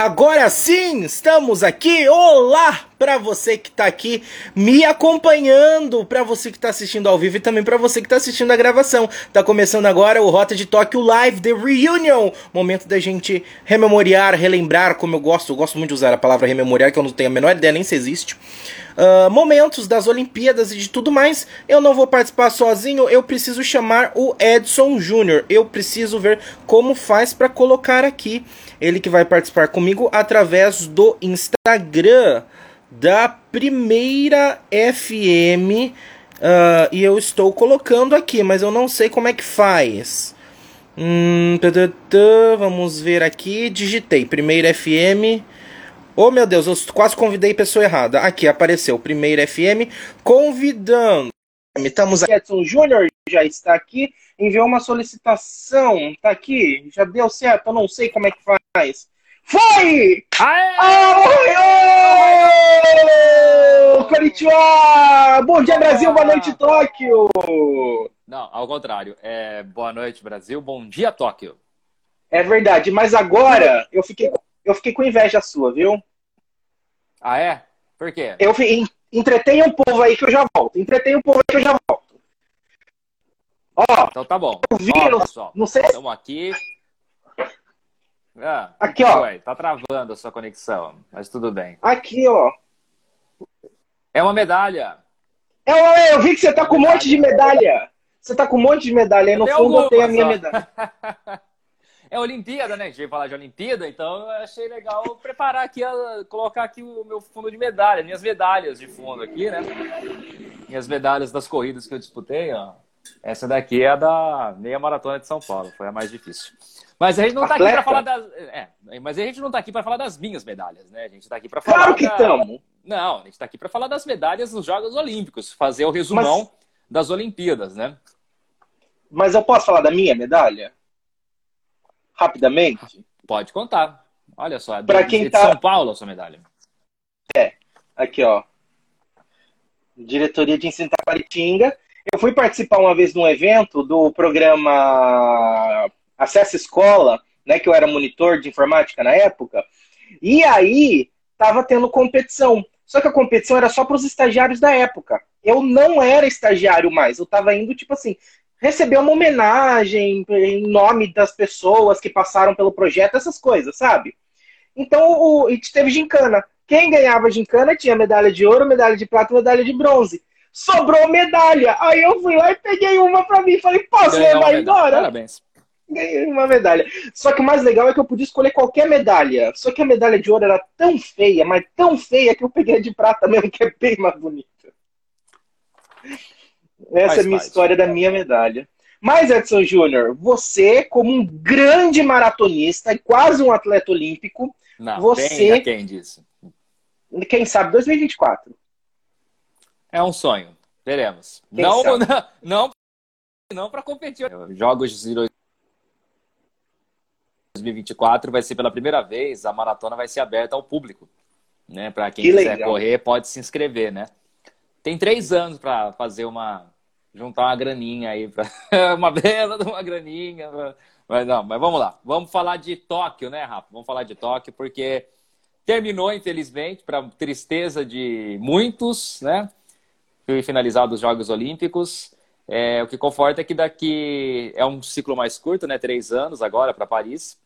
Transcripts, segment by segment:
Agora sim, estamos aqui. Olá para você que está aqui me acompanhando, para você que está assistindo ao vivo e também para você que está assistindo a gravação. Tá começando agora o Rota de Tóquio Live The Reunion, momento da gente rememoriar, relembrar, como eu gosto, eu gosto muito de usar a palavra rememoriar, que eu não tenho a menor ideia nem se existe. Uh, momentos das Olimpíadas e de tudo mais. Eu não vou participar sozinho, eu preciso chamar o Edson Júnior. Eu preciso ver como faz para colocar aqui. Ele que vai participar comigo através do Instagram da Primeira FM. Uh, e eu estou colocando aqui, mas eu não sei como é que faz. Hum, vamos ver aqui. Digitei Primeira FM. Oh meu Deus, eu quase convidei pessoa errada. Aqui apareceu Primeira FM convidando. Estamos aqui. Edson Júnior já está aqui enviou uma solicitação, tá aqui, já deu certo, eu não sei como é que faz. Foi! Aê! Aê! Konnichiwa! Bom dia, Brasil, boa noite, Tóquio! Não, ao contrário. É boa noite, Brasil, bom dia, Tóquio. É verdade, mas agora eu fiquei, eu fiquei com inveja sua, viu? Ah, é? Por quê? Eu entretenha um povo aí que eu já volto. Entretenha um povo aí que eu já volto. Ó, então tá bom. Vi, ó, pessoal, não sei. Estamos aqui. Ah, aqui, ó. Ué, tá travando a sua conexão, mas tudo bem. Aqui, ó. É uma medalha. É, eu vi que você tá com um monte de medalha. Você tá com um monte de medalha. Aí no fundo eu tenho a minha medalha. é Olimpíada, né? A gente veio falar de Olimpíada, então eu achei legal preparar aqui, colocar aqui o meu fundo de medalha, minhas medalhas de fundo aqui, né? Minhas medalhas das corridas que eu disputei, ó. Essa daqui é a da meia maratona de São Paulo, foi a mais difícil. Mas a gente não está aqui para falar das. É, mas a gente não está aqui para falar das minhas medalhas, né? A gente está aqui para falar. Claro que estamos! Da... Não, a gente está aqui para falar das medalhas nos Jogos Olímpicos, fazer o resumão mas... das Olimpíadas, né? Mas eu posso falar da minha medalha? Rapidamente? Pode contar. Olha só, é para quem de tá... São Paulo a sua medalha. É, aqui ó. Diretoria de Ensino Taparitinga eu fui participar uma vez de um evento do programa Acesso Escola, né, que eu era monitor de informática na época, e aí tava tendo competição. Só que a competição era só para os estagiários da época. Eu não era estagiário mais, eu tava indo tipo assim, receber uma homenagem em nome das pessoas que passaram pelo projeto, essas coisas, sabe? Então, o, e teve gincana. Quem ganhava gincana tinha medalha de ouro, medalha de prata medalha de bronze sobrou medalha. Aí eu fui lá e peguei uma pra mim. Falei, posso Ganhou levar embora? Parabéns. Ganhei uma medalha. Só que o mais legal é que eu podia escolher qualquer medalha. Só que a medalha de ouro era tão feia, mas tão feia que eu peguei a de prata mesmo, que é bem mais bonita. Essa Faz é a minha história da minha medalha. Mas, Edson Júnior, você, como um grande maratonista e quase um atleta olímpico, Não, você. Quem disse? Quem sabe 2024. É um sonho. Veremos. não, não, não, não para competir. Jogos de 2024 vai ser pela primeira vez, a maratona vai ser aberta ao público. Né? Para quem que quiser legal. correr, pode se inscrever, né? Tem três anos para fazer uma. juntar uma graninha aí, pra... uma bela de uma graninha. Mas não, mas vamos lá. Vamos falar de Tóquio, né, Rafa? Vamos falar de Tóquio, porque terminou, infelizmente, para tristeza de muitos, né? Fui finalizado os Jogos Olímpicos. É, o que conforta é que daqui é um ciclo mais curto, né? Três anos agora para Paris.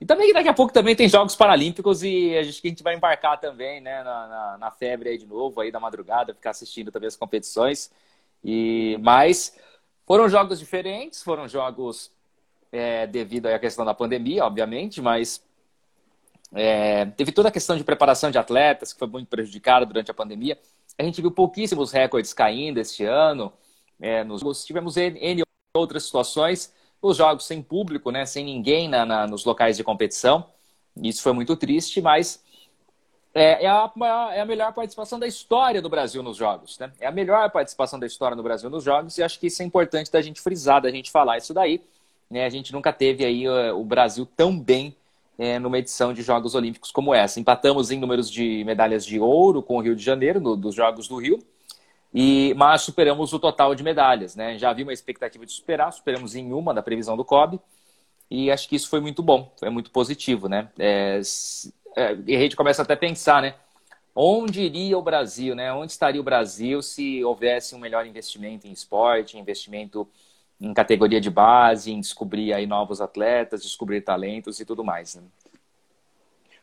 E também daqui a pouco também tem Jogos Paralímpicos e a gente, a gente vai embarcar também, né? Na, na, na, febre aí de novo, aí da madrugada, ficar assistindo também as competições. E Mas foram jogos diferentes, foram jogos é, devido à questão da pandemia, obviamente, mas é, teve toda a questão de preparação de atletas, que foi muito prejudicada durante a pandemia. A gente viu pouquíssimos recordes caindo este ano. É, nos, tivemos N outras situações. Os jogos sem público, né, sem ninguém na, na, nos locais de competição. Isso foi muito triste, mas é, é, a, é, a, melhor participação da história do Brasil nos jogos. Né? É a melhor participação da história do Brasil nos jogos e acho que isso é importante da gente frisar, da gente falar isso daí. Né? A gente nunca teve aí o Brasil tão bem é, numa edição de Jogos Olímpicos como essa. Empatamos em números de medalhas de ouro com o Rio de Janeiro, no, dos Jogos do Rio, e, mas superamos o total de medalhas. Né? Já havia uma expectativa de superar, superamos em uma da previsão do COB. E acho que isso foi muito bom, foi muito positivo, né? É, é, e a gente começa até a pensar, né? Onde iria o Brasil, né? Onde estaria o Brasil se houvesse um melhor investimento em esporte, investimento em categoria de base, em descobrir aí novos atletas, descobrir talentos e tudo mais. Né?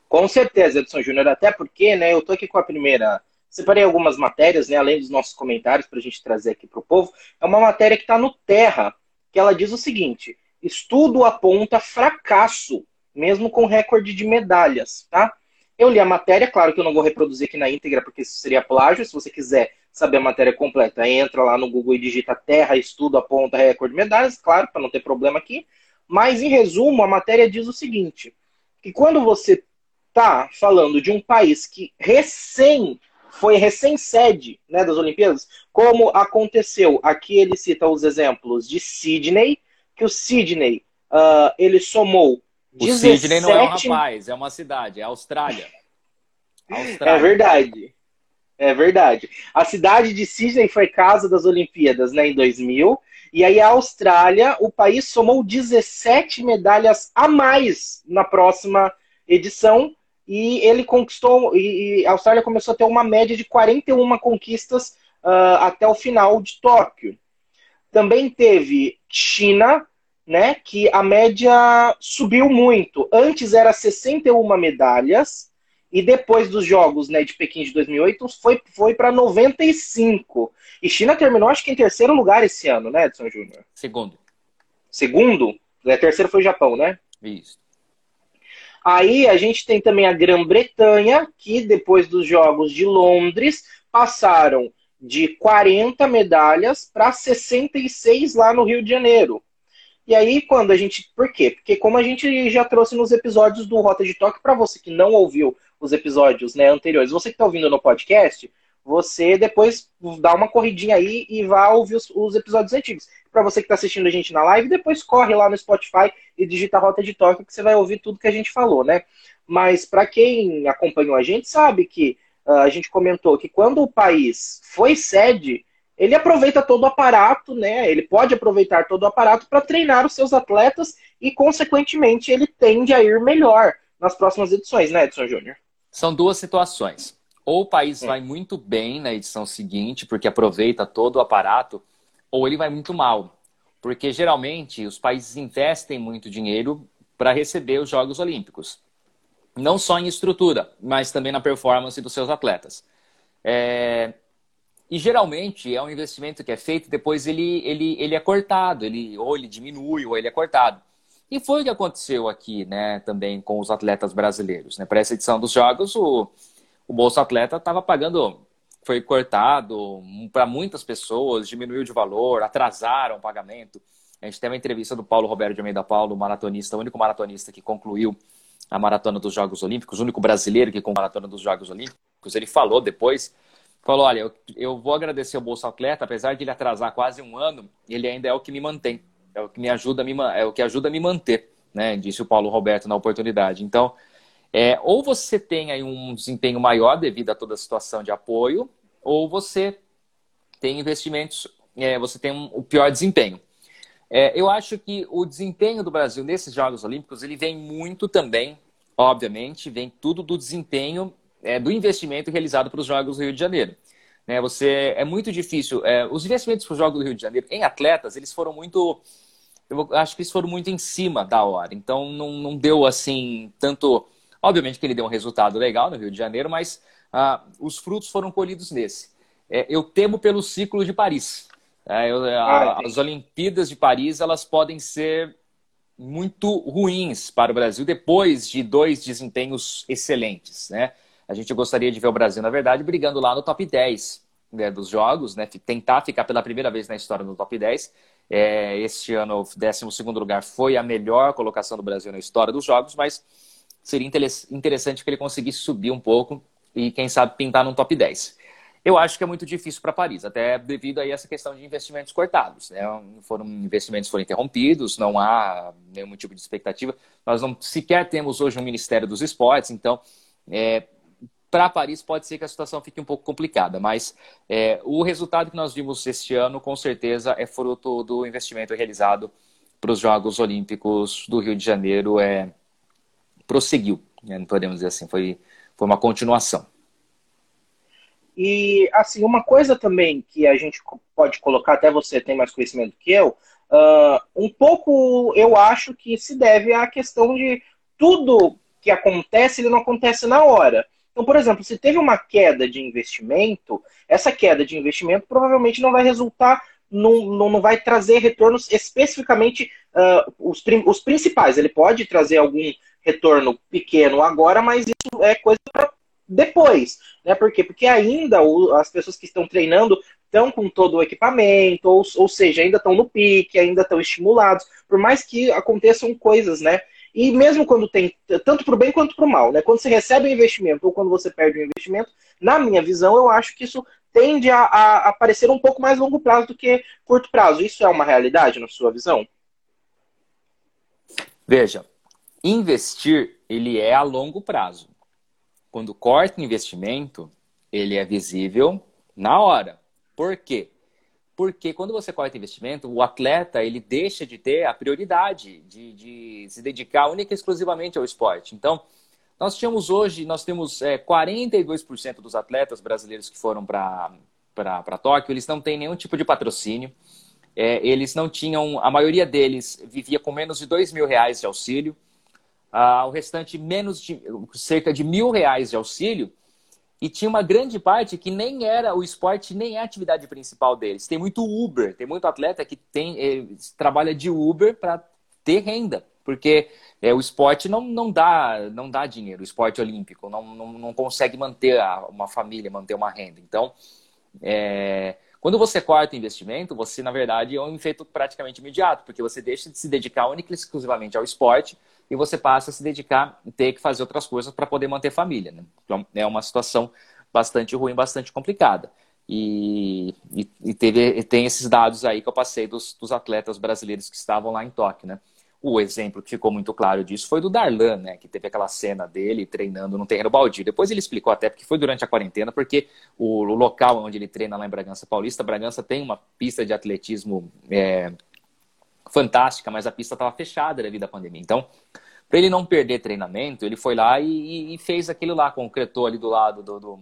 Com certeza, Edson Júnior, até porque, né, eu tô aqui com a primeira, separei algumas matérias, né, além dos nossos comentários para a gente trazer aqui para o povo, é uma matéria que está no Terra, que ela diz o seguinte, estudo aponta fracasso, mesmo com recorde de medalhas, tá? Eu li a matéria, claro que eu não vou reproduzir aqui na íntegra, porque isso seria plágio. Se você quiser saber a matéria completa, entra lá no Google e digita Terra, estudo, aponta, recorde de medalhas, claro, para não ter problema aqui. Mas, em resumo, a matéria diz o seguinte: que quando você está falando de um país que recém foi recém-sede né, das Olimpíadas, como aconteceu, aqui ele cita os exemplos de Sydney, que o Sydney uh, ele somou o 17... Sydney não é um rapaz, é uma cidade, é a Austrália. Austrália. É verdade. É verdade. A cidade de Sydney foi casa das Olimpíadas né, em 2000. E aí a Austrália, o país somou 17 medalhas a mais na próxima edição. E ele conquistou. E a Austrália começou a ter uma média de 41 conquistas uh, até o final de Tóquio. Também teve China, né, que a média subiu muito. Antes era 61 medalhas e depois dos jogos, né, de Pequim de 2008 foi foi para 95. E China terminou acho que em terceiro lugar esse ano, né, Edson Júnior? Segundo. Segundo? É, terceiro foi o Japão, né? Isso. Aí a gente tem também a Grã-Bretanha, que depois dos Jogos de Londres passaram de 40 medalhas para 66 lá no Rio de Janeiro. E aí, quando a gente. Por quê? Porque, como a gente já trouxe nos episódios do Rota de Toque, para você que não ouviu os episódios né, anteriores, você que está ouvindo no podcast, você depois dá uma corridinha aí e vá ouvir os, os episódios antigos. Para você que está assistindo a gente na live, depois corre lá no Spotify e digita Rota de Toque, que você vai ouvir tudo que a gente falou, né? Mas para quem acompanhou a gente, sabe que uh, a gente comentou que quando o país foi sede ele aproveita todo o aparato, né? Ele pode aproveitar todo o aparato para treinar os seus atletas e, consequentemente, ele tende a ir melhor nas próximas edições, né, Edson Júnior? São duas situações. Ou o país vai muito bem na edição seguinte, porque aproveita todo o aparato, ou ele vai muito mal. Porque geralmente os países investem muito dinheiro para receber os Jogos Olímpicos. Não só em estrutura, mas também na performance dos seus atletas. É, e geralmente é um investimento que é feito, depois ele, ele, ele é cortado, ele, ou ele diminui, ou ele é cortado. E foi o que aconteceu aqui, né, também com os atletas brasileiros. Né? Para essa edição dos Jogos, o, o Bolsa Atleta estava pagando, foi cortado para muitas pessoas, diminuiu de valor, atrasaram o pagamento. A gente tem uma entrevista do Paulo Roberto de Almeida Paulo, maratonista, o único maratonista que concluiu a maratona dos Jogos Olímpicos, o único brasileiro que concluiu a maratona dos Jogos Olímpicos. Ele falou depois falou: olha, eu, eu vou agradecer o Bolsa Atleta, apesar de ele atrasar quase um ano, ele ainda é o que me mantém, é o que me ajuda a me, é o que ajuda me manter, né? Disse o Paulo Roberto na oportunidade. Então, é, ou você tem aí um desempenho maior devido a toda a situação de apoio, ou você tem investimentos, é, você tem um, o pior desempenho. É, eu acho que o desempenho do Brasil nesses Jogos Olímpicos ele vem muito também, obviamente, vem tudo do desempenho é, do investimento realizado para os Jogos do Rio de Janeiro. Né, você é muito difícil. É, os investimentos para os Jogos do Rio de Janeiro em atletas, eles foram muito. Eu acho que eles foram muito em cima da hora. Então não, não deu assim tanto. Obviamente que ele deu um resultado legal no Rio de Janeiro, mas ah, os frutos foram colhidos nesse. É, eu temo pelo ciclo de Paris. É, eu, a, ah, as Olimpíadas de Paris elas podem ser muito ruins para o Brasil depois de dois desempenhos excelentes, né? A gente gostaria de ver o Brasil, na verdade, brigando lá no top 10 né, dos jogos, né? tentar ficar pela primeira vez na história no top 10. É, este ano, o 12 lugar foi a melhor colocação do Brasil na história dos jogos, mas seria interessante que ele conseguisse subir um pouco e, quem sabe, pintar num top 10. Eu acho que é muito difícil para Paris, até devido a essa questão de investimentos cortados. Né? Foram investimentos foram interrompidos, não há nenhum tipo de expectativa. Nós não sequer temos hoje um Ministério dos Esportes, então é, para Paris pode ser que a situação fique um pouco complicada, mas é, o resultado que nós vimos este ano, com certeza, é fruto do investimento realizado para os Jogos Olímpicos do Rio de Janeiro é, prosseguiu, né? podemos dizer assim, foi, foi uma continuação. E, assim, uma coisa também que a gente pode colocar, até você tem mais conhecimento que eu, uh, um pouco eu acho que se deve à questão de tudo que acontece, ele não acontece na hora. Então, por exemplo, se teve uma queda de investimento, essa queda de investimento provavelmente não vai resultar, não, não, não vai trazer retornos especificamente uh, os, os principais. Ele pode trazer algum retorno pequeno agora, mas isso é coisa para depois, né? Por quê? Porque ainda as pessoas que estão treinando estão com todo o equipamento, ou, ou seja, ainda estão no pique, ainda estão estimulados, por mais que aconteçam coisas, né? E mesmo quando tem, tanto para o bem quanto para o mal, né? Quando você recebe um investimento ou quando você perde um investimento, na minha visão, eu acho que isso tende a, a um pouco mais longo prazo do que curto prazo. Isso é uma realidade na sua visão? Veja, investir ele é a longo prazo. Quando corta investimento, ele é visível na hora. Por quê? Porque quando você corta investimento, o atleta ele deixa de ter a prioridade de, de se dedicar única e exclusivamente ao esporte. Então, nós tínhamos hoje, nós temos é, 42% dos atletas brasileiros que foram para Tóquio, eles não têm nenhum tipo de patrocínio. É, eles não tinham, a maioria deles vivia com menos de dois mil reais de auxílio. Ah, o restante menos de cerca de mil reais de auxílio e tinha uma grande parte que nem era o esporte nem é a atividade principal deles. Tem muito Uber, tem muito atleta que tem eh, trabalha de Uber para ter renda, porque é, o esporte não, não, dá, não dá dinheiro, o esporte olímpico não, não, não consegue manter a, uma família, manter uma renda. Então, é, quando você corta o investimento, você, na verdade, é um efeito praticamente imediato, porque você deixa de se dedicar única e exclusivamente ao esporte e você passa a se dedicar, ter que fazer outras coisas para poder manter família. Né? Então, é uma situação bastante ruim, bastante complicada. E, e, e teve, tem esses dados aí que eu passei dos, dos atletas brasileiros que estavam lá em Tóquio, né? O exemplo que ficou muito claro disso foi do Darlan, né? Que teve aquela cena dele treinando no terreno baldio. Depois ele explicou até porque foi durante a quarentena, porque o, o local onde ele treina lá em Bragança Paulista, Bragança tem uma pista de atletismo é, fantástica, mas a pista estava fechada devido à pandemia. Então, para ele não perder treinamento, ele foi lá e, e, fez aquilo lá, concretou ali do lado do, do,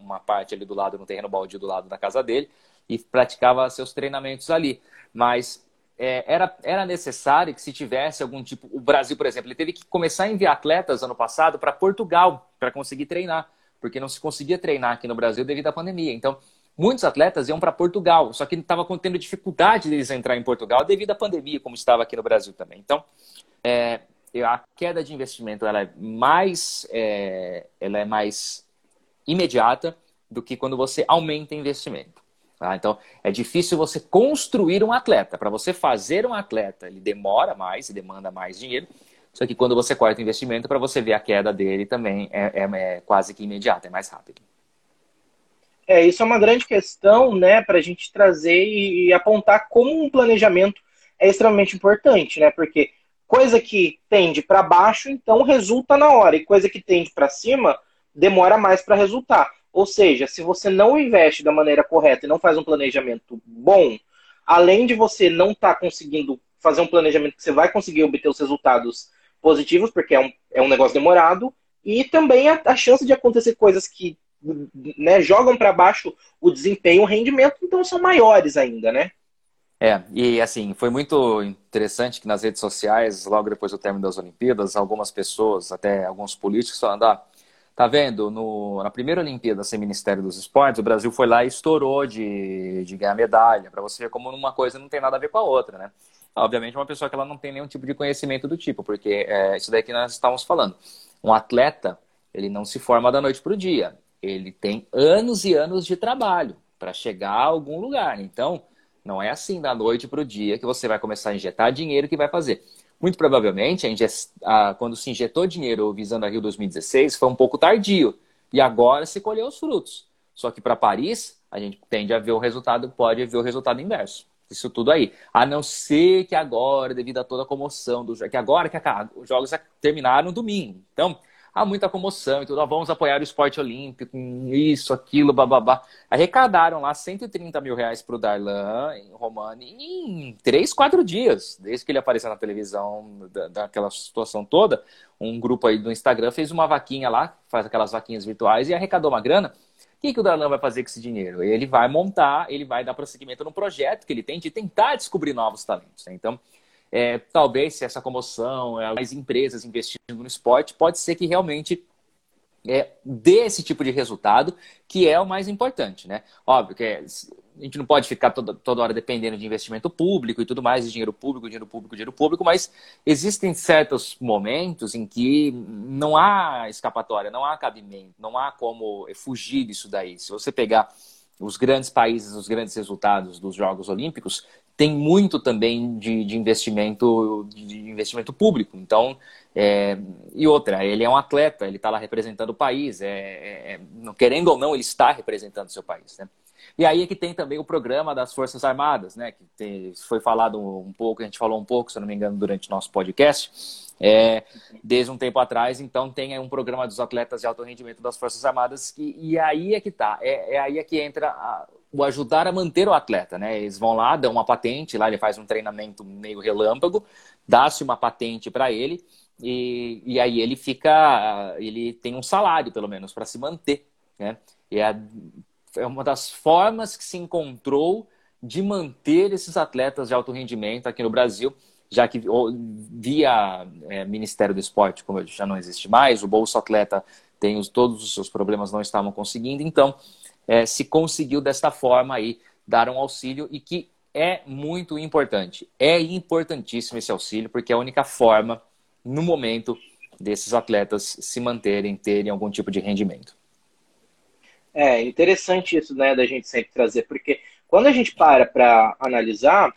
uma parte ali do lado no terreno baldio do lado da casa dele e praticava seus treinamentos ali. Mas é, era, era necessário que se tivesse algum tipo. O Brasil, por exemplo, ele teve que começar a enviar atletas ano passado para Portugal para conseguir treinar, porque não se conseguia treinar aqui no Brasil devido à pandemia. Então, muitos atletas iam para Portugal, só que estava tendo dificuldade deles entrar em Portugal devido à pandemia, como estava aqui no Brasil também. Então, é, a queda de investimento ela é mais, é, ela é mais imediata do que quando você aumenta investimento. Tá? Então, é difícil você construir um atleta. Para você fazer um atleta, ele demora mais e demanda mais dinheiro. Só que quando você corta o investimento, para você ver a queda dele também é, é, é quase que imediata, é mais rápido. É, isso é uma grande questão, né, para a gente trazer e, e, apontar como um planejamento é extremamente importante, né? Porque coisa que tende para baixo, então resulta na hora, e coisa que tende para cima demora mais para resultar. Ou seja, se você não investe da maneira correta e não faz um planejamento bom, além de você não estar tá conseguindo fazer um planejamento que você vai conseguir obter os resultados positivos, porque é um, é um negócio demorado, e também a, a chance de acontecer coisas que né, jogam para baixo o desempenho, o rendimento, então são maiores ainda, né? É, e assim, foi muito interessante que nas redes sociais, logo depois do término das Olimpíadas, algumas pessoas, até alguns políticos, falando, ah, Tá vendo? No, na primeira Olimpíada sem Ministério dos Esportes, o Brasil foi lá e estourou de, de ganhar medalha, para você ver como uma coisa não tem nada a ver com a outra, né? Obviamente, uma pessoa que ela não tem nenhum tipo de conhecimento do tipo, porque é isso daí que nós estávamos falando. Um atleta, ele não se forma da noite para o dia. Ele tem anos e anos de trabalho para chegar a algum lugar. Então, não é assim da noite para o dia que você vai começar a injetar dinheiro que vai fazer. Muito provavelmente, a, a, quando se injetou dinheiro visando a Rio 2016, foi um pouco tardio. E agora se colheu os frutos. Só que para Paris, a gente tende a ver o resultado, pode ver o resultado inverso. Isso tudo aí. A não ser que agora, devido a toda a comoção do que agora que a, os jogos terminaram domingo. Então, há muita comoção e tudo. Ah, vamos apoiar o esporte olímpico, isso, aquilo, bababá. Arrecadaram lá 130 mil reais para o Darlan Romani em três, quatro dias, desde que ele apareceu na televisão, da, daquela situação toda. Um grupo aí do Instagram fez uma vaquinha lá, faz aquelas vaquinhas virtuais e arrecadou uma grana. O que, que o Darlan vai fazer com esse dinheiro? Ele vai montar, ele vai dar prosseguimento no projeto que ele tem de tentar descobrir novos talentos. Né? Então, é, talvez se essa comoção, é, as empresas investindo no esporte, pode ser que realmente é, dê esse tipo de resultado, que é o mais importante, né? Óbvio que é, a gente não pode ficar toda, toda hora dependendo de investimento público e tudo mais, de dinheiro público, dinheiro público, dinheiro público, mas existem certos momentos em que não há escapatória, não há cabimento, não há como fugir disso daí. Se você pegar os grandes países, os grandes resultados dos Jogos Olímpicos, tem muito também de, de investimento de investimento público. Então, é, e outra, ele é um atleta, ele está lá representando o país, é, é, é, querendo ou não, ele está representando o seu país. Né? E aí é que tem também o programa das Forças Armadas, né? Que tem, foi falado um pouco, a gente falou um pouco, se eu não me engano, durante o nosso podcast, é, desde um tempo atrás. Então tem um programa dos atletas de alto rendimento das Forças Armadas que, e aí é que tá, é, é aí é que entra a, o ajudar a manter o atleta, né? Eles vão lá, dão uma patente, lá ele faz um treinamento meio relâmpago, dá-se uma patente para ele e, e aí ele fica, ele tem um salário pelo menos para se manter, né? E a, é uma das formas que se encontrou de manter esses atletas de alto rendimento aqui no Brasil, já que via é, Ministério do Esporte, como já não existe mais, o Bolsa Atleta tem os, todos os seus problemas, não estavam conseguindo, então é, se conseguiu desta forma aí dar um auxílio e que é muito importante. É importantíssimo esse auxílio, porque é a única forma, no momento, desses atletas se manterem, terem algum tipo de rendimento. É interessante isso, né, da gente sempre trazer, porque quando a gente para para analisar,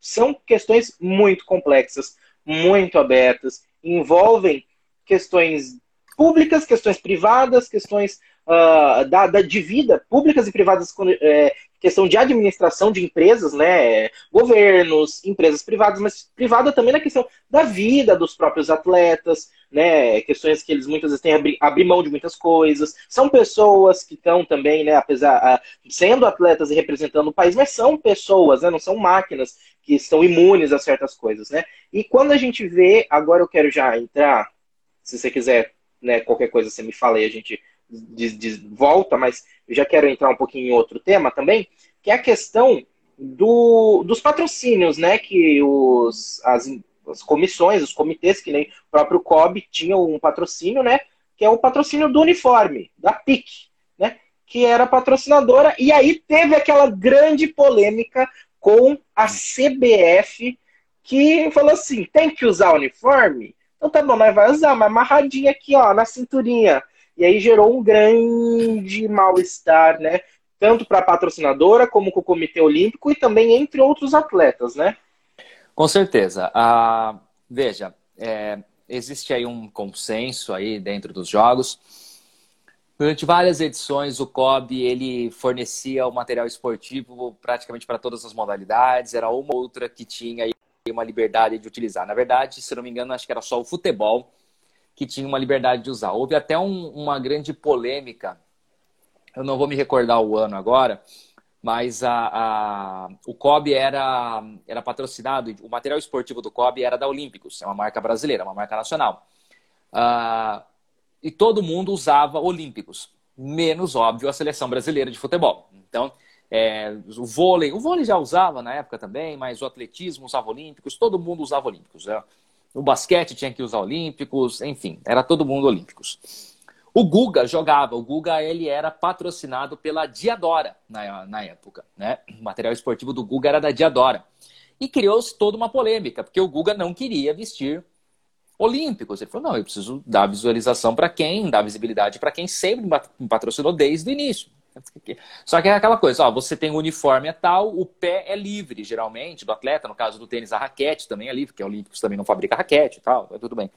são questões muito complexas, muito abertas, envolvem questões públicas, questões privadas, questões uh, da, da, de vida, públicas e privadas, é, questão de administração de empresas, né, governos, empresas privadas, mas privada também na questão da vida dos próprios atletas, né, questões que eles muitas vezes têm abrir, abrir mão de muitas coisas. São pessoas que estão também, né, apesar sendo atletas e representando o país, mas são pessoas, né, não são máquinas que estão imunes a certas coisas, né? E quando a gente vê, agora eu quero já entrar, se você quiser, né, qualquer coisa você me fala e a gente de, de volta, mas eu já quero entrar um pouquinho em outro tema também, que é a questão do, dos patrocínios, né? Que os, as, as comissões, os comitês, que nem o próprio COB tinham um patrocínio, né? Que é o patrocínio do uniforme, da PIC, né? Que era patrocinadora, e aí teve aquela grande polêmica com a CBF, que falou assim: tem que usar uniforme? Então tá bom, mas vai usar, mas amarradinha aqui, ó, na cinturinha. E aí gerou um grande mal-estar, né? Tanto para a patrocinadora como com o Comitê Olímpico e também entre outros atletas, né? Com certeza. Ah, veja, é, existe aí um consenso aí dentro dos jogos. Durante várias edições, o COB ele fornecia o material esportivo praticamente para todas as modalidades. Era uma ou outra que tinha uma liberdade de utilizar. Na verdade, se não me engano, acho que era só o futebol que tinha uma liberdade de usar. Houve até um, uma grande polêmica, eu não vou me recordar o ano agora, mas a, a, o COB era, era patrocinado, o material esportivo do COB era da Olímpicos, é uma marca brasileira, uma marca nacional. Uh, e todo mundo usava Olímpicos, menos, óbvio, a seleção brasileira de futebol. Então, é, o vôlei, o vôlei já usava na época também, mas o atletismo usava Olímpicos, todo mundo usava Olímpicos. Né? O basquete tinha que usar olímpicos, enfim, era todo mundo olímpicos. O Guga jogava, o Guga ele era patrocinado pela Diadora na, na época, né? O material esportivo do Guga era da Diadora. E criou-se toda uma polêmica, porque o Guga não queria vestir olímpicos. Ele falou: não, eu preciso dar visualização para quem, dar visibilidade para quem sempre me patrocinou desde o início. Só que é aquela coisa, ó, você tem o uniforme é tal, o pé é livre, geralmente, do atleta, no caso do tênis, a raquete também é livre, porque o Olímpicos também não fabrica raquete e tal, é tudo bem.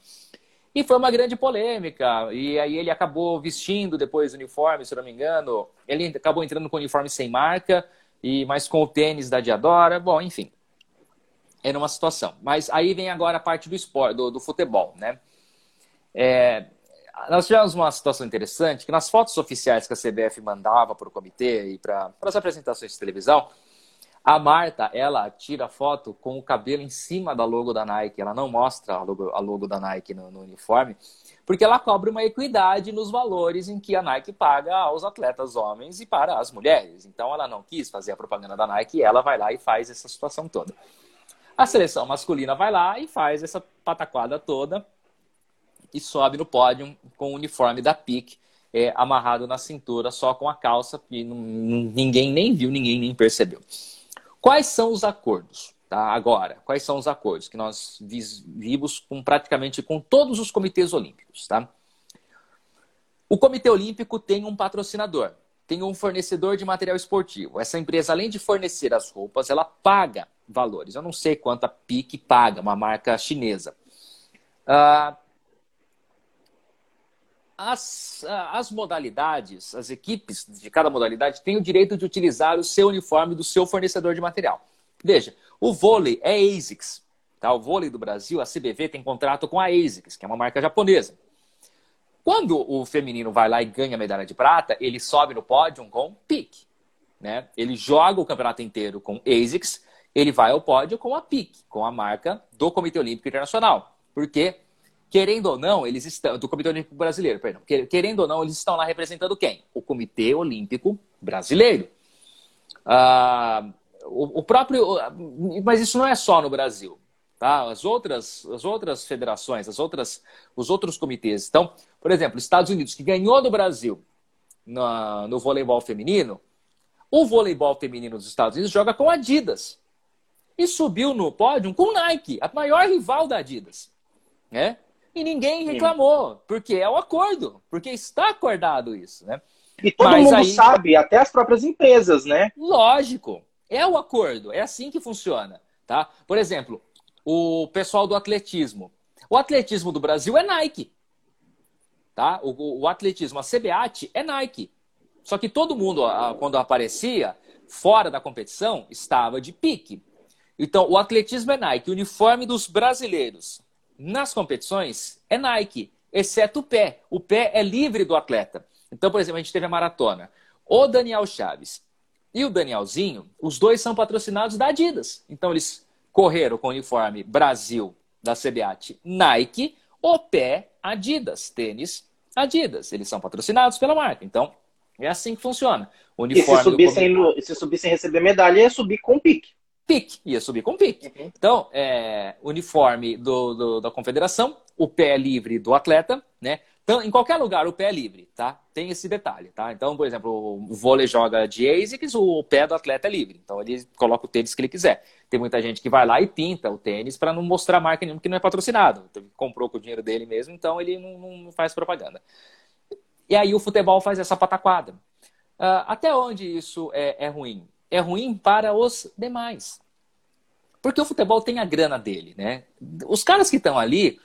E foi uma grande polêmica, e aí ele acabou vestindo depois o uniforme, se não me engano, ele acabou entrando com o uniforme sem marca, e mas com o tênis da Diadora, bom, enfim. Era uma situação. Mas aí vem agora a parte do esporte, do, do futebol, né? É, nós tivemos uma situação interessante que nas fotos oficiais que a CBF mandava para o comitê e para as apresentações de televisão, a Marta, ela tira foto com o cabelo em cima da logo da Nike. Ela não mostra a logo, a logo da Nike no, no, uniforme, porque ela cobre uma equidade nos valores em que a Nike paga aos atletas homens e para as mulheres. Então, ela não quis fazer a propaganda da Nike e ela vai lá e faz essa situação toda. A seleção masculina vai lá e faz essa pataquada toda e sobe no pódio com o uniforme da PIC é, amarrado na cintura, só com a calça, e ninguém nem viu, ninguém nem percebeu. Quais são os acordos? Tá? Agora, quais são os acordos que nós vimos com praticamente com todos os comitês olímpicos? Tá? O Comitê Olímpico tem um patrocinador, tem um fornecedor de material esportivo. Essa empresa, além de fornecer as roupas, ela paga valores. Eu não sei quanto a PIC paga, uma marca chinesa. Uh, as, as modalidades, as equipes de cada modalidade têm o direito de utilizar o seu uniforme do seu fornecedor de material. Veja, o vôlei é ASICS. Tá? O vôlei do Brasil, a CBV, tem contrato com a ASICS, que é uma marca japonesa. Quando o feminino vai lá e ganha a medalha de prata, ele sobe no pódio com PIC. Né? Ele joga o campeonato inteiro com ASICS, ele vai ao pódio com a PIC, com a marca do Comitê Olímpico Internacional. Porque querendo ou não, eles estão. Do Comitê Olímpico Brasileiro, perdão. Querendo ou não, eles estão lá representando quem? O Comitê Olímpico Brasileiro. Ah, o, o, próprio. Mas isso não é só no Brasil. Tá? As, outras, as outras federações, as outras, os outros comitês. Então, por exemplo, Estados Unidos, que ganhou do Brasil no, no voleibol feminino, o voleibol feminino dos Estados Unidos joga com Adidas. E subiu no pódio com Nike, a maior rival da Adidas. Né? E ninguém reclamou, porque é o acordo, porque está acordado isso, né? E todo Mas mundo aí... sabe, até as próprias empresas, né? Lógico, é o acordo, é assim que funciona, tá? Por exemplo, o pessoal do atletismo. O atletismo do Brasil é Nike, tá? O, o atletismo, a CBAT é Nike. Só que todo mundo, quando aparecia, fora da competição, estava de pique. Então, o atletismo é Nike. O uniforme dos brasileiros nas competições é Nike, exceto o pé. O pé é livre do atleta. Então, por exemplo, a gente teve a maratona. O Daniel Chaves e o Danielzinho, os dois são patrocinados da Adidas. Então, eles correram com o uniforme Brasil da CBAT Nike, o pé Adidas, tênis Adidas. Eles são patrocinados pela marca. Então, é assim que funciona. O uniforme e se subissem, do... se subissem receber medalha, ia subir com pique pique, ia subir com pique. Uhum. Então, é, uniforme do, do, da confederação, o pé livre do atleta, né? Então, em qualquer lugar, o pé é livre, tá? Tem esse detalhe, tá? Então, por exemplo, o vôlei joga de ASICS, o pé do atleta é livre. Então, ele coloca o tênis que ele quiser. Tem muita gente que vai lá e pinta o tênis para não mostrar marca nenhuma que não é patrocinado. Então, comprou com o dinheiro dele mesmo, então ele não, não faz propaganda. E aí o futebol faz essa pataquada. Uh, até onde isso é, é ruim? É ruim para os demais. Porque o futebol tem a grana dele, né? Os caras que estão ali,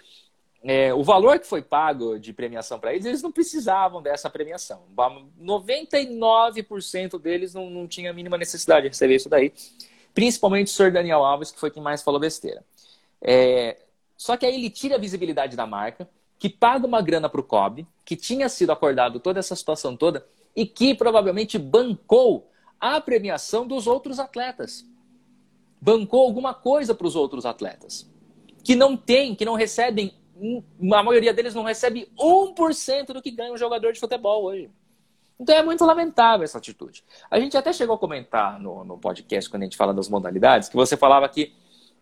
é, o valor que foi pago de premiação para eles, eles não precisavam dessa premiação. 99% deles não, não tinha a mínima necessidade de receber isso daí. Principalmente o senhor Daniel Alves, que foi quem mais falou besteira. É, só que aí ele tira a visibilidade da marca, que paga uma grana para o COB, que tinha sido acordado toda essa situação toda, e que provavelmente bancou a premiação dos outros atletas. Bancou alguma coisa para os outros atletas. Que não tem, que não recebem, a maioria deles não recebe 1% do que ganha um jogador de futebol hoje. Então é muito lamentável essa atitude. A gente até chegou a comentar no, no podcast, quando a gente fala das modalidades, que você falava que,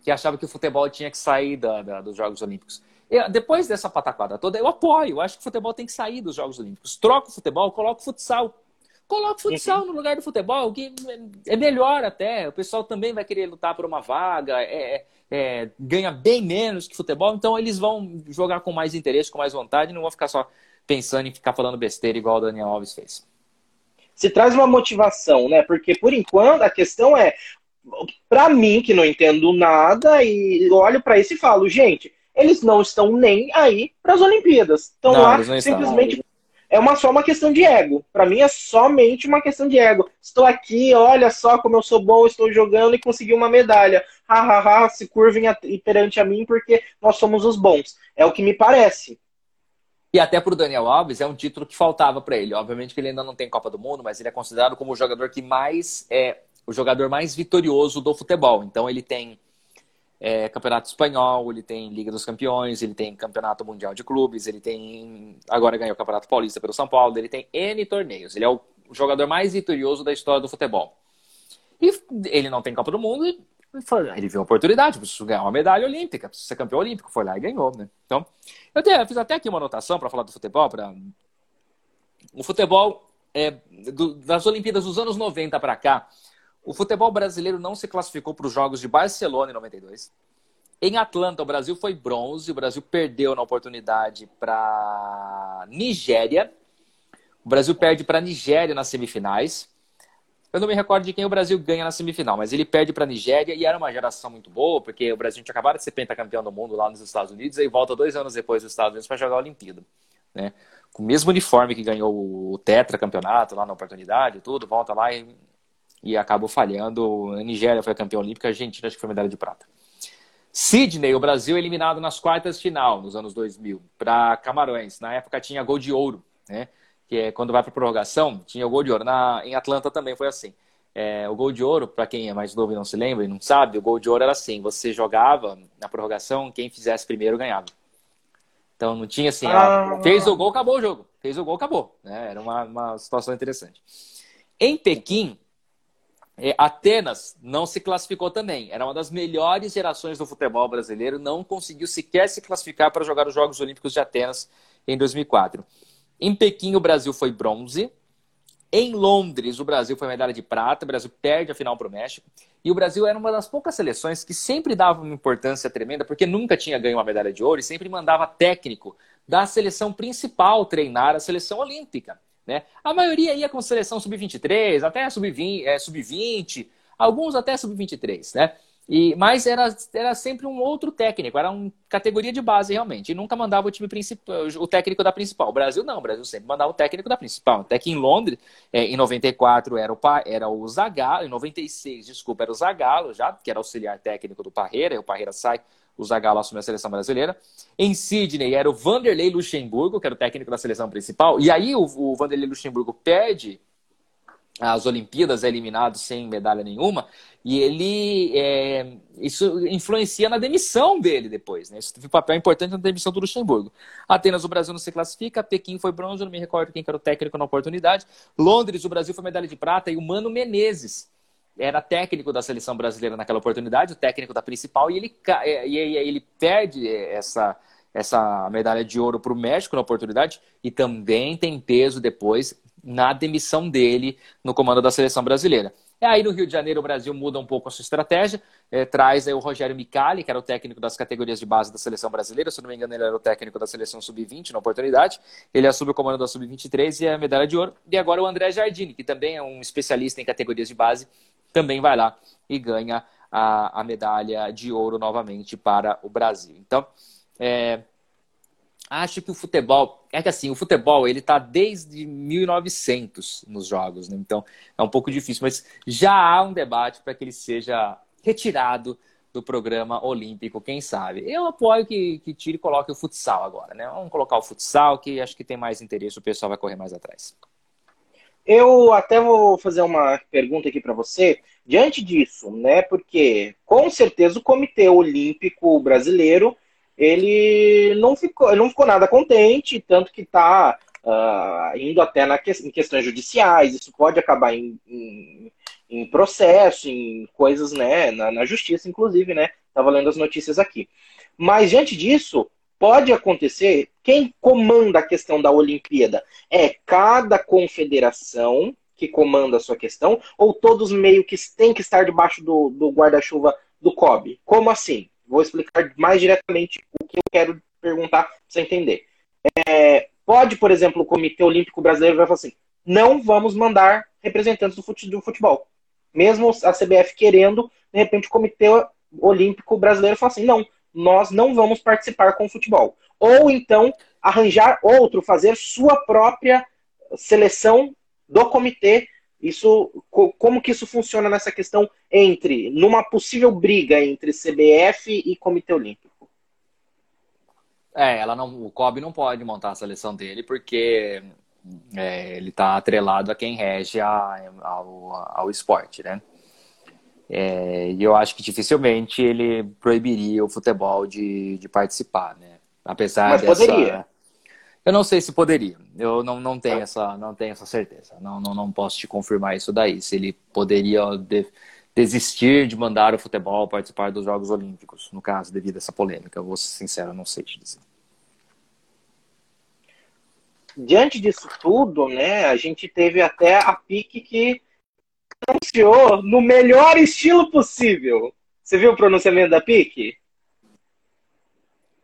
que achava que o futebol tinha que sair da, da, dos Jogos Olímpicos. Eu, depois dessa pataquada toda, eu apoio. Eu acho que o futebol tem que sair dos Jogos Olímpicos. Troca o futebol, coloca o futsal. Coloca o futsal uhum. no lugar do futebol, que é melhor até. O pessoal também vai querer lutar por uma vaga, é, é, é, ganha bem menos que futebol, então eles vão jogar com mais interesse, com mais vontade, não vão ficar só pensando em ficar falando besteira igual o Daniel Alves fez. Se traz uma motivação, né? Porque por enquanto a questão é, para mim que não entendo nada e olho para isso e falo, gente, eles não estão nem aí para as Olimpíadas. Estão lá simplesmente é uma, só uma questão de ego. Para mim é somente uma questão de ego. Estou aqui, olha só como eu sou bom, estou jogando e consegui uma medalha. Ha, ha, ha, se curvem perante a mim porque nós somos os bons. É o que me parece. E até para o Daniel Alves é um título que faltava para ele. Obviamente que ele ainda não tem Copa do Mundo, mas ele é considerado como o jogador que mais é o jogador mais vitorioso do futebol. Então ele tem é, Campeonato Espanhol, ele tem Liga dos Campeões, ele tem Campeonato Mundial de Clubes, ele tem. Agora ganhou o Campeonato Paulista pelo São Paulo, ele tem N torneios. Ele é o jogador mais vitorioso da história do futebol. E ele não tem Copa do Mundo, ele viu a oportunidade, preciso ganhar uma medalha olímpica, preciso ser campeão olímpico, foi lá e ganhou, né? Então, eu, eu fiz até aqui uma anotação para falar do futebol, para o futebol é, do, das Olimpíadas dos anos 90 para cá, o futebol brasileiro não se classificou para os Jogos de Barcelona em 92. Em Atlanta, o Brasil foi bronze, o Brasil perdeu na oportunidade para Nigéria. O Brasil perde para Nigéria nas semifinais. Eu não me recordo de quem o Brasil ganha na semifinal, mas ele perde para a Nigéria e era uma geração muito boa, porque o Brasil tinha acabado de ser pentacampeão do mundo lá nos Estados Unidos e volta dois anos depois dos Estados Unidos para jogar a Olimpíada. Né? Com o mesmo uniforme que ganhou o Tetra campeonato lá na oportunidade, tudo, volta lá e e acabou falhando. A Nigéria foi a campeã olímpica, a Argentina acho que foi medalha de prata. Sydney, o Brasil eliminado nas quartas de final, nos anos 2000, para Camarões. Na época tinha gol de ouro, né? Que é quando vai para prorrogação, tinha gol de ouro. Na, em Atlanta também foi assim. É, o gol de ouro, para quem é mais novo e não se lembra e não sabe, o gol de ouro era assim: você jogava na prorrogação, quem fizesse primeiro ganhava. Então não tinha assim, ah. ó, fez o gol, acabou o jogo. Fez o gol, acabou. Né? Era uma, uma situação interessante. Em Pequim, Atenas não se classificou também. Era uma das melhores gerações do futebol brasileiro, não conseguiu sequer se classificar para jogar os Jogos Olímpicos de Atenas em 2004. Em Pequim, o Brasil foi bronze. Em Londres, o Brasil foi medalha de prata. O Brasil perde a final para o México. E o Brasil era uma das poucas seleções que sempre dava uma importância tremenda, porque nunca tinha ganho uma medalha de ouro e sempre mandava técnico da seleção principal treinar a seleção olímpica. Né? A maioria ia com seleção sub-23, até sub-20, é, sub alguns até sub-23, né? E, mas era, era sempre um outro técnico, era uma categoria de base realmente. E nunca mandava o time principal, o técnico da principal. O Brasil não, o Brasil sempre mandava o técnico da principal. Até que em Londres, é, em 94 era o, era o Zagallo, em 96, desculpa, era o Zagallo já, que era auxiliar técnico do Parreira, e o Parreira sai o Zagallo assumiu a seleção brasileira. Em Sydney era o Vanderlei Luxemburgo, que era o técnico da seleção principal. E aí o, o Vanderlei Luxemburgo perde as Olimpíadas, é eliminado sem medalha nenhuma, e ele é, isso influencia na demissão dele depois, né? Isso teve um papel importante na demissão do Luxemburgo. Atenas, o Brasil não se classifica, Pequim foi bronze, não me recordo quem era o técnico na oportunidade. Londres, o Brasil foi medalha de prata, e o Mano Menezes era técnico da seleção brasileira naquela oportunidade, o técnico da principal, e ele, e ele perde essa, essa medalha de ouro para o México na oportunidade e também tem peso depois na demissão dele no comando da seleção brasileira. E aí no Rio de Janeiro o Brasil muda um pouco a sua estratégia, é, traz aí o Rogério Micali, que era o técnico das categorias de base da seleção brasileira, se não me engano ele era o técnico da seleção sub-20 na oportunidade, ele assume o comando da sub-23 e a medalha de ouro, e agora o André Jardini, que também é um especialista em categorias de base, também vai lá e ganha a, a medalha de ouro novamente para o Brasil. Então, é, acho que o futebol é que assim o futebol ele está desde 1900 nos jogos, né? então é um pouco difícil, mas já há um debate para que ele seja retirado do programa olímpico, quem sabe? Eu apoio que, que tire e coloque o futsal agora, né? Vamos colocar o futsal que acho que tem mais interesse, o pessoal vai correr mais atrás. Eu até vou fazer uma pergunta aqui para você. Diante disso, né? Porque com certeza o Comitê Olímpico Brasileiro ele não ficou, não ficou nada contente, tanto que está uh, ah, indo até na que, em questões judiciais. Isso pode acabar em, em, em processo, em coisas, né? Na, na justiça, inclusive, né? Estava lendo as notícias aqui. Mas diante disso, pode acontecer, quem comanda a questão da Olimpíada é cada confederação que comanda a sua questão, ou todos meio que têm que estar debaixo do, do guarda-chuva do COB? Como assim? Vou explicar mais diretamente o que eu quero perguntar para você entender. É, pode, por exemplo, o Comitê Olímpico Brasileiro vai falar assim: não vamos mandar representantes do futebol. Mesmo a CBF querendo, de repente o Comitê Olímpico Brasileiro fala assim: não, nós não vamos participar com o futebol. Ou então arranjar outro, fazer sua própria seleção do comitê. Isso, como que isso funciona nessa questão entre numa possível briga entre CBF e Comitê Olímpico? É, ela não, o Kobe não pode montar a seleção dele porque é, ele está atrelado a quem rege a, ao, ao esporte, né? É, e eu acho que dificilmente ele proibiria o futebol de, de participar, né? Apesar Mas dessa... poderia. Eu não sei se poderia. Eu não, não tenho essa não tenho essa certeza. Não, não, não posso te confirmar isso daí. Se ele poderia de, desistir de mandar o futebol participar dos Jogos Olímpicos, no caso, devido a essa polêmica. Eu vou ser sincero, não sei te dizer. Diante disso tudo, né, a gente teve até a pique que pronunciou no melhor estilo possível. Você viu o pronunciamento da pique?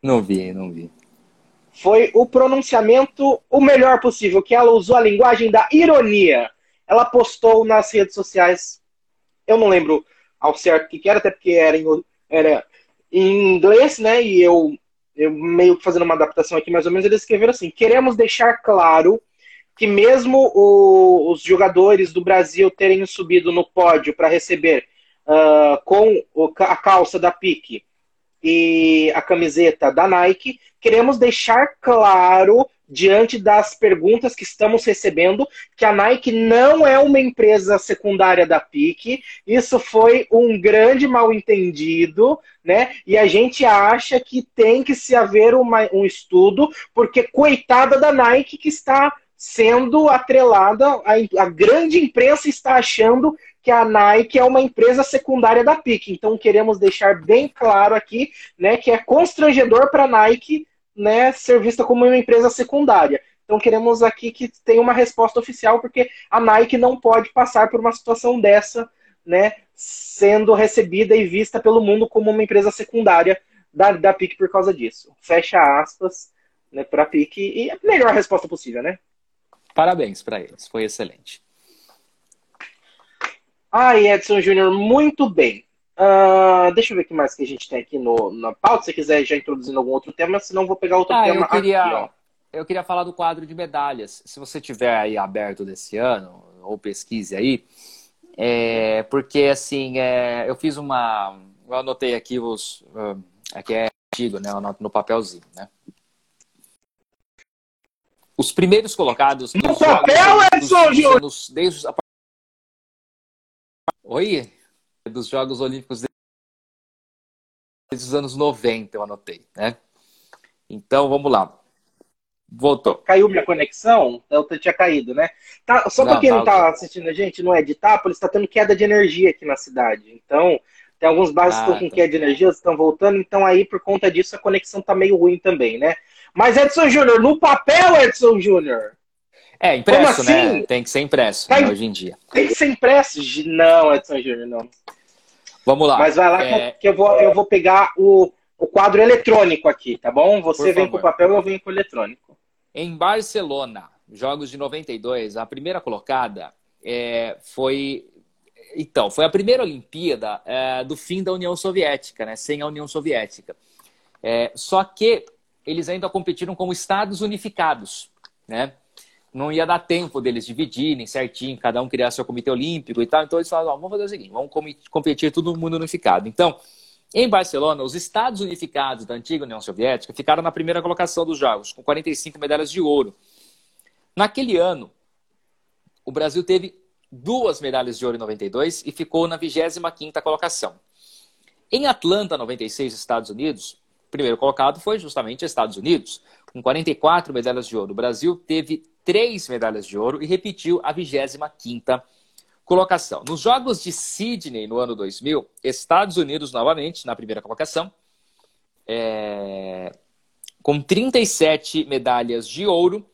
Não vi, não vi. Foi o pronunciamento o melhor possível, que ela usou a linguagem da ironia. Ela postou nas redes sociais, eu não lembro ao certo o que era, até porque era em, era em inglês, né? E eu eu meio que fazendo uma adaptação aqui, mais ou menos, eles escreveram assim: queremos deixar claro que mesmo o, os jogadores do Brasil terem subido no pódio para receber uh, com a calça da Pique e a camiseta da Nike, queremos deixar claro diante das perguntas que estamos recebendo, que a Nike não é uma empresa secundária da PIC. Isso foi um grande mal-entendido, né? E a gente acha que tem que se haver uma, um estudo, porque coitada da Nike que está sendo atrelada, a, a grande imprensa está achando que a Nike é uma empresa secundária da PIC. Então queremos deixar bem claro aqui, né, que é constrangedor para a Nike né, ser vista como uma empresa secundária. Então queremos aqui que tenha uma resposta oficial, porque a Nike não pode passar por uma situação dessa, né, sendo recebida e vista pelo mundo como uma empresa secundária da, da PIC por causa disso. Fecha aspas né, para a PIC e a melhor resposta possível, né? Parabéns para eles, foi excelente. Ai, Edson Júnior, muito bem. Uh, deixa eu ver o que mais que a gente tem aqui no, na pauta. Se você quiser já introduzindo algum outro tema, senão vou pegar outro ah, tema eu queria, aqui. Eu queria falar do quadro de medalhas. Se você tiver aí aberto desse ano, ou pesquise aí, é, porque assim, é, eu fiz uma. Eu anotei aqui os. Uh, aqui é antigo, né? Eu anoto no papelzinho, né? Os primeiros colocados. No papel, Edson Júnior! Desde a... Oi? dos Jogos Olímpicos desde os anos 90, eu anotei, né? Então, vamos lá. Voltou. Caiu minha conexão? Eu tinha caído, né? Tá, só para quem tá, não tá assistindo a gente, não é de Itápolis, está tendo queda de energia aqui na cidade. Então, tem alguns bairros ah, que estão com tá. queda de energia, estão voltando, então aí, por conta disso, a conexão tá meio ruim também, né? Mas, Edson Júnior, no papel, Edson Júnior, é, impresso, né? assim? né? Tem que ser impresso tá, hoje em dia. Tem que ser impresso? Não, Edson Júnior, não. Vamos lá. Mas vai lá é... que eu vou, eu vou pegar o, o quadro eletrônico aqui, tá bom? Você vem com o papel, eu venho com o eletrônico. Em Barcelona, Jogos de 92, a primeira colocada é, foi. Então, foi a primeira Olimpíada é, do fim da União Soviética, né? Sem a União Soviética. É, só que eles ainda competiram como Estados unificados, né? não ia dar tempo deles dividirem certinho, cada um criar seu comitê olímpico e tal. Então eles falaram: vamos fazer o seguinte, vamos competir todo mundo unificado. Então, em Barcelona, os Estados Unificados da antiga União Soviética ficaram na primeira colocação dos Jogos, com 45 medalhas de ouro. Naquele ano, o Brasil teve duas medalhas de ouro em 92 e ficou na 25ª colocação. Em Atlanta, 96, Estados Unidos, primeiro colocado foi justamente Estados Unidos, com 44 medalhas de ouro. O Brasil teve três medalhas de ouro e repetiu a 25ª colocação. Nos Jogos de Sydney, no ano 2000, Estados Unidos novamente na primeira colocação, é... com 37 medalhas de ouro.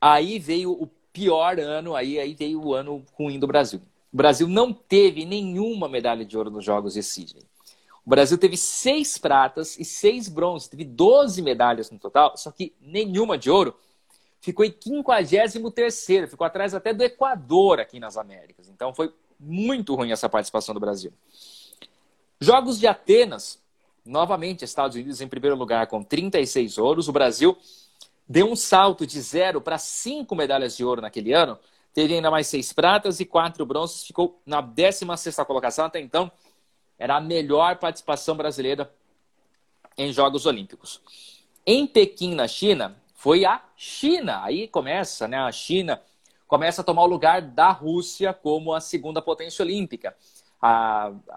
Aí veio o pior ano, aí, aí veio o ano ruim do Brasil. O Brasil não teve nenhuma medalha de ouro nos Jogos de Sydney. O Brasil teve seis pratas e seis bronzes, teve 12 medalhas no total, só que nenhuma de ouro ficou em 53 ficou atrás até do Equador aqui nas Américas. Então foi muito ruim essa participação do Brasil. Jogos de Atenas, novamente Estados Unidos em primeiro lugar com 36 ouros. O Brasil deu um salto de zero para cinco medalhas de ouro naquele ano. Teve ainda mais seis pratas e quatro bronzes. Ficou na 16 colocação. Até então, era a melhor participação brasileira em Jogos Olímpicos. Em Pequim, na China, foi a China. Aí começa, né? A China começa a tomar o lugar da Rússia como a segunda potência olímpica.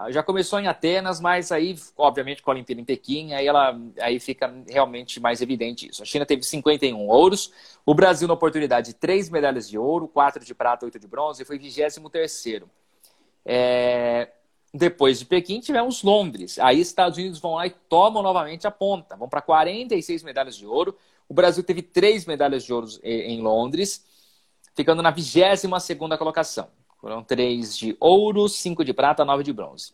Já começou em Atenas, mas aí, obviamente, com a Olimpíada em Pequim, aí, ela, aí fica realmente mais evidente isso. A China teve 51 ouros, o Brasil, na oportunidade, três medalhas de ouro, quatro de prata, oito de bronze, e foi 23 terceiro. É... Depois de Pequim, tivemos Londres. Aí, Estados Unidos vão lá e tomam novamente a ponta. Vão para 46 medalhas de ouro. O Brasil teve três medalhas de ouro em Londres, ficando na 22 colocação. Foram três de ouro, cinco de prata, nove de bronze.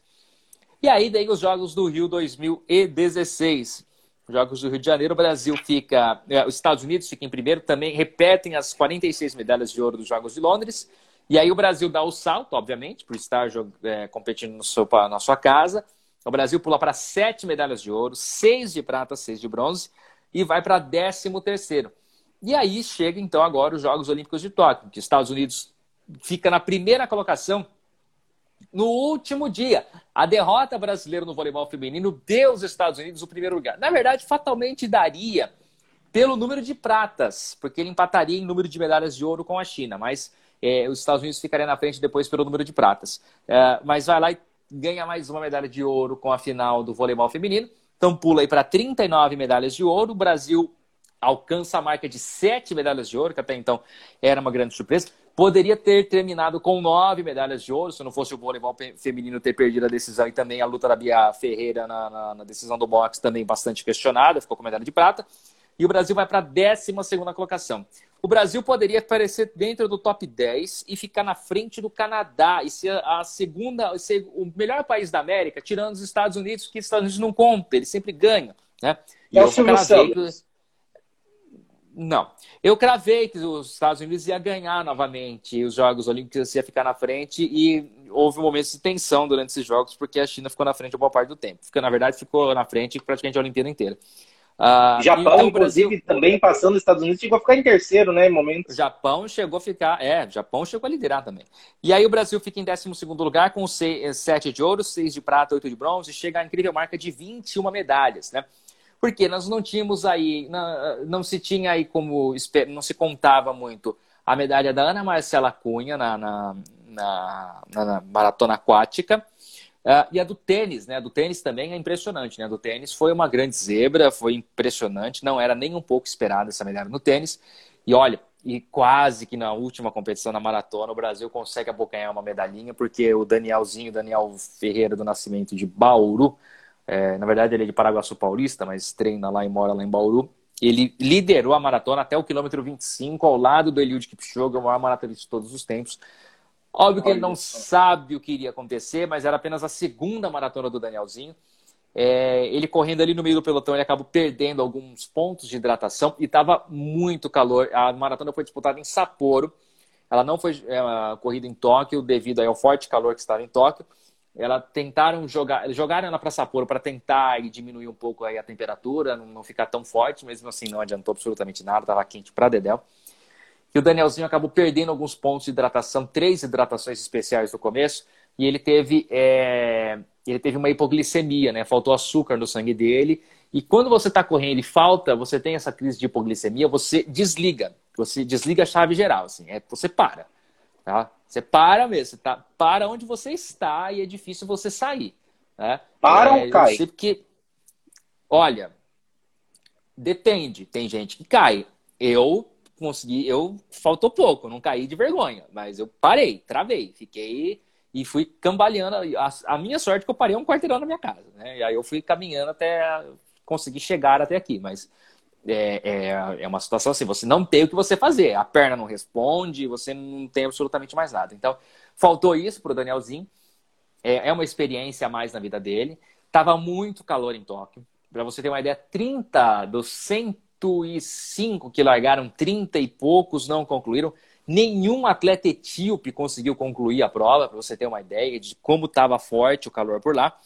E aí, daí os Jogos do Rio 2016. Jogos do Rio de Janeiro, o Brasil fica. É, os Estados Unidos ficam em primeiro, também repetem as 46 medalhas de ouro dos Jogos de Londres. E aí o Brasil dá o salto, obviamente, por estar é, competindo seu, na sua casa. O Brasil pula para sete medalhas de ouro, seis de prata, seis de bronze, e vai para décimo terceiro. E aí chega então agora os Jogos Olímpicos de Tóquio, que os Estados Unidos fica na primeira colocação no último dia. A derrota brasileira no voleibol feminino deu aos Estados Unidos o primeiro lugar. Na verdade, fatalmente daria pelo número de pratas, porque ele empataria em número de medalhas de ouro com a China, mas é, os Estados Unidos ficariam na frente depois pelo número de pratas. É, mas vai lá e ganha mais uma medalha de ouro com a final do voleibol feminino. Então pula aí para 39 medalhas de ouro. O Brasil alcança a marca de sete medalhas de ouro, que até então era uma grande surpresa. Poderia ter terminado com nove medalhas de ouro, se não fosse o voleibol feminino ter perdido a decisão e também a luta da Bia Ferreira na, na, na decisão do boxe também bastante questionada, ficou com medalha de prata. E o Brasil vai para a 12 colocação. O Brasil poderia aparecer dentro do top 10 e ficar na frente do Canadá e ser a segunda, ser o melhor país da América, tirando os Estados Unidos, que os Estados Unidos não conta, eles sempre ganham. Né? E é o Silvio Santos. Não. Eu cravei que os Estados Unidos ia ganhar novamente os Jogos Olímpicos, ia ficar na frente e houve momentos de tensão durante esses jogos porque a China ficou na frente a boa parte do tempo. Fica, na verdade, ficou na frente praticamente a Olimpíada inteira. Uh, Japão, então, inclusive, Brasil... também passando os Estados Unidos, chegou a ficar em terceiro, né, em momentos. Japão chegou a ficar, é, Japão chegou a liderar também. E aí o Brasil fica em 12 lugar com 7 de ouro, 6 de prata, 8 de bronze, e chega à incrível marca de 21 medalhas, né? Porque nós não tínhamos aí, não, não se tinha aí como, não se contava muito a medalha da Ana Marcela Cunha na, na, na, na maratona aquática. Uh, e a do tênis, né? A do tênis também é impressionante, né? A do tênis foi uma grande zebra, foi impressionante, não era nem um pouco esperada essa medalha no tênis. E olha, e quase que na última competição na maratona o Brasil consegue abocanhar uma medalhinha, porque o Danielzinho, Daniel Ferreira do Nascimento de Bauru, é, na verdade, ele é de Paraguaçu Paulista, mas treina lá e mora lá em Bauru. Ele liderou a maratona até o quilômetro 25, ao lado do Eliud Kipchoge, o maior maratonista de todos os tempos. Óbvio que ele não sabe o que iria acontecer, mas era apenas a segunda maratona do Danielzinho. É, ele correndo ali no meio do pelotão, ele acabou perdendo alguns pontos de hidratação e estava muito calor. A maratona foi disputada em Sapporo. Ela não foi é, corrida em Tóquio devido ao forte calor que estava em Tóquio ela tentaram jogar, jogaram ela para Sapporo para tentar e diminuir um pouco aí a temperatura, não, não ficar tão forte, mesmo assim não adiantou absolutamente nada, estava quente para Dedel. E o Danielzinho acabou perdendo alguns pontos de hidratação, três hidratações especiais no começo, e ele teve, é, ele teve uma hipoglicemia, né? Faltou açúcar no sangue dele. E quando você está correndo e falta, você tem essa crise de hipoglicemia, você desliga, você desliga a chave geral, assim, é, você para. Tá? Você para mesmo, você tá, para onde você está e é difícil você sair. Né? Para é, ou cai? Porque, olha, depende. Tem gente que cai. Eu consegui, eu faltou pouco, não caí de vergonha, mas eu parei, travei, fiquei e fui cambaleando. A, a minha sorte é que eu parei um quarteirão na minha casa, né? E aí eu fui caminhando até conseguir chegar até aqui, mas é, é, é, uma situação assim, você não tem o que você fazer, a perna não responde, você não tem absolutamente mais nada. Então, faltou isso para o Danielzinho, é, é uma experiência a mais na vida dele. Tava muito calor em Tóquio. Para você ter uma ideia, 30 dos 105 que largaram, 30 e poucos não concluíram. Nenhum atleta etíope conseguiu concluir a prova, para você ter uma ideia de como estava forte o calor por lá.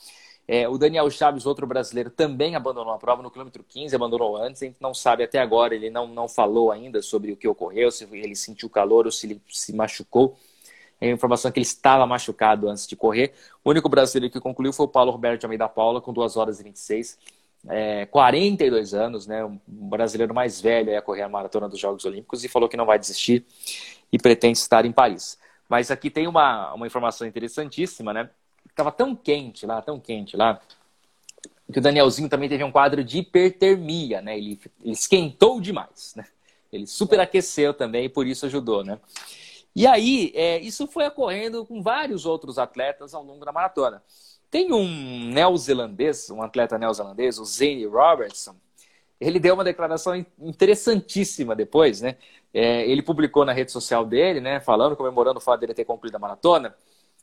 É, o Daniel Chaves, outro brasileiro, também abandonou a prova no quilômetro 15, abandonou antes. A gente não sabe até agora, ele não, não falou ainda sobre o que ocorreu, se ele sentiu calor ou se ele se machucou. É a informação que ele estava machucado antes de correr. O único brasileiro que concluiu foi o Paulo Roberto de Almeida Paula, com 2 horas e 26. É, 42 anos, né? Um brasileiro mais velho a correr a maratona dos Jogos Olímpicos e falou que não vai desistir e pretende estar em Paris. Mas aqui tem uma, uma informação interessantíssima, né? Estava tão quente lá, tão quente lá, que o Danielzinho também teve um quadro de hipertermia, né? Ele, ele esquentou demais, né? Ele superaqueceu também e por isso ajudou, né? E aí, é, isso foi ocorrendo com vários outros atletas ao longo da maratona. Tem um neozelandês, um atleta neozelandês, o Zane Robertson, ele deu uma declaração interessantíssima depois, né? É, ele publicou na rede social dele, né? Falando, comemorando o fato dele ter concluído a maratona.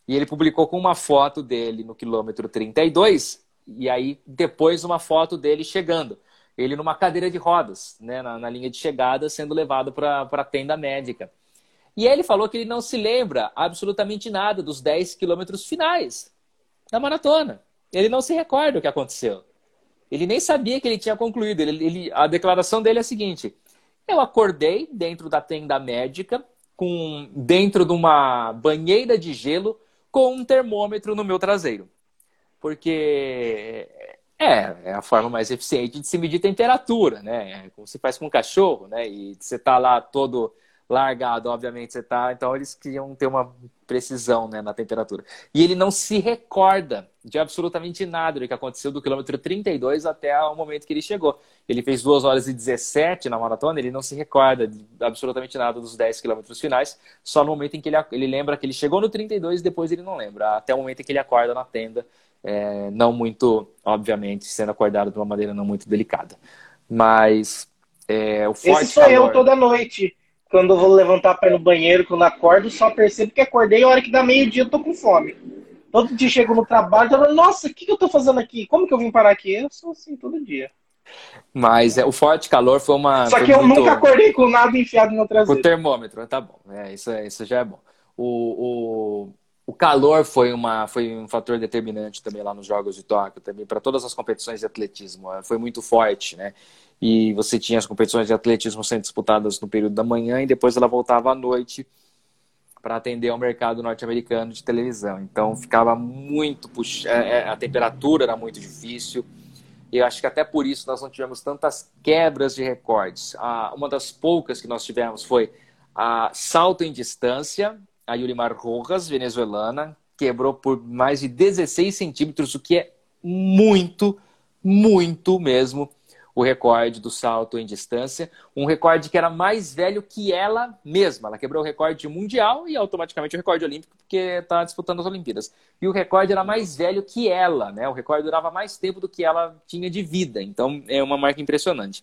E ele publicou com uma foto dele no quilômetro 32, e aí depois uma foto dele chegando. Ele numa cadeira de rodas, né? Na, na linha de chegada, sendo levado para a tenda médica. E ele falou que ele não se lembra absolutamente nada dos 10 quilômetros finais da maratona. Ele não se recorda o que aconteceu. Ele nem sabia que ele tinha concluído. Ele, ele, a declaração dele é a seguinte: eu acordei dentro da tenda médica, com dentro de uma banheira de gelo, com um termômetro no meu traseiro. Porque é, é a forma mais eficiente de se medir temperatura, né? É como se faz com um cachorro, né? E você tá lá todo largado, obviamente você tá. Então eles queriam ter uma precisão né, na temperatura. E ele não se recorda de absolutamente nada do que aconteceu do quilômetro 32 até o momento que ele chegou. Ele fez 2 horas e 17 na maratona, ele não se recorda de absolutamente nada dos 10 quilômetros finais, só no momento em que ele, ele lembra que ele chegou no 32 e depois ele não lembra, até o momento em que ele acorda na tenda, é, não muito, obviamente, sendo acordado de uma maneira não muito delicada. Mas é, o forte Esse sou calor... eu toda noite quando eu vou levantar para ir no banheiro, quando acordo, só percebo que acordei a hora que dá meio-dia eu tô com fome. Todo dia chego no trabalho e falo, nossa, o que, que eu tô fazendo aqui? Como que eu vim parar aqui? Eu sou assim todo dia. Mas é, o forte calor foi uma. Só que eu muito... nunca acordei com nada enfiado no traseiro. O termômetro, tá bom. É, isso, é, isso já é bom. O, o, o calor foi, uma, foi um fator determinante também lá nos Jogos de Tóquio, também para todas as competições de atletismo. Foi muito forte, né? E você tinha as competições de atletismo sendo disputadas no período da manhã e depois ela voltava à noite para atender ao mercado norte-americano de televisão. Então ficava muito puxa... É, é, a temperatura era muito difícil. E eu acho que até por isso nós não tivemos tantas quebras de recordes. uma das poucas que nós tivemos foi a salto em distância. A Yulimar Rojas, venezuelana, quebrou por mais de 16 centímetros, o que é muito, muito mesmo o recorde do salto em distância, um recorde que era mais velho que ela mesma. Ela quebrou o recorde mundial e automaticamente o recorde olímpico, porque está disputando as Olimpíadas. E o recorde era mais velho que ela, né? O recorde durava mais tempo do que ela tinha de vida. Então é uma marca impressionante.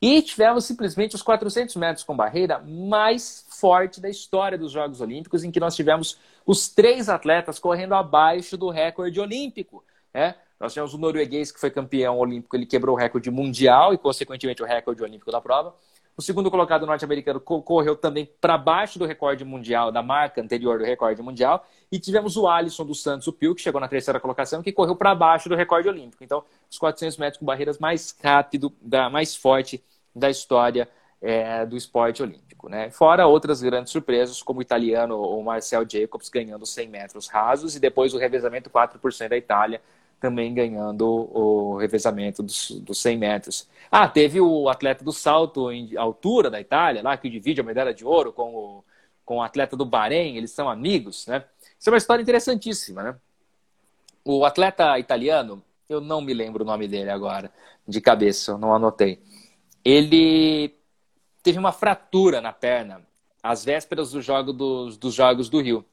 E tivemos simplesmente os 400 metros com barreira mais forte da história dos Jogos Olímpicos, em que nós tivemos os três atletas correndo abaixo do recorde olímpico. Né? Nós tivemos o norueguês que foi campeão olímpico, ele quebrou o recorde mundial e, consequentemente, o recorde olímpico da prova. O segundo colocado norte-americano correu também para baixo do recorde mundial, da marca anterior do recorde mundial. E tivemos o Alisson dos Santos, o Pio, que chegou na terceira colocação, que correu para baixo do recorde olímpico. Então, os 400 metros com barreiras mais rápido, da, mais forte da história é, do esporte olímpico. Né? Fora outras grandes surpresas, como o italiano, o Marcel Jacobs, ganhando 100 metros rasos, e depois o revezamento 4% da Itália, também ganhando o revezamento dos, dos 100 metros. Ah, teve o atleta do salto em altura da Itália, lá que divide a medalha de ouro com o, com o atleta do Bahrein, eles são amigos, né? Isso é uma história interessantíssima, né? O atleta italiano, eu não me lembro o nome dele agora, de cabeça, eu não anotei. Ele teve uma fratura na perna às vésperas do jogo dos, dos Jogos do Rio.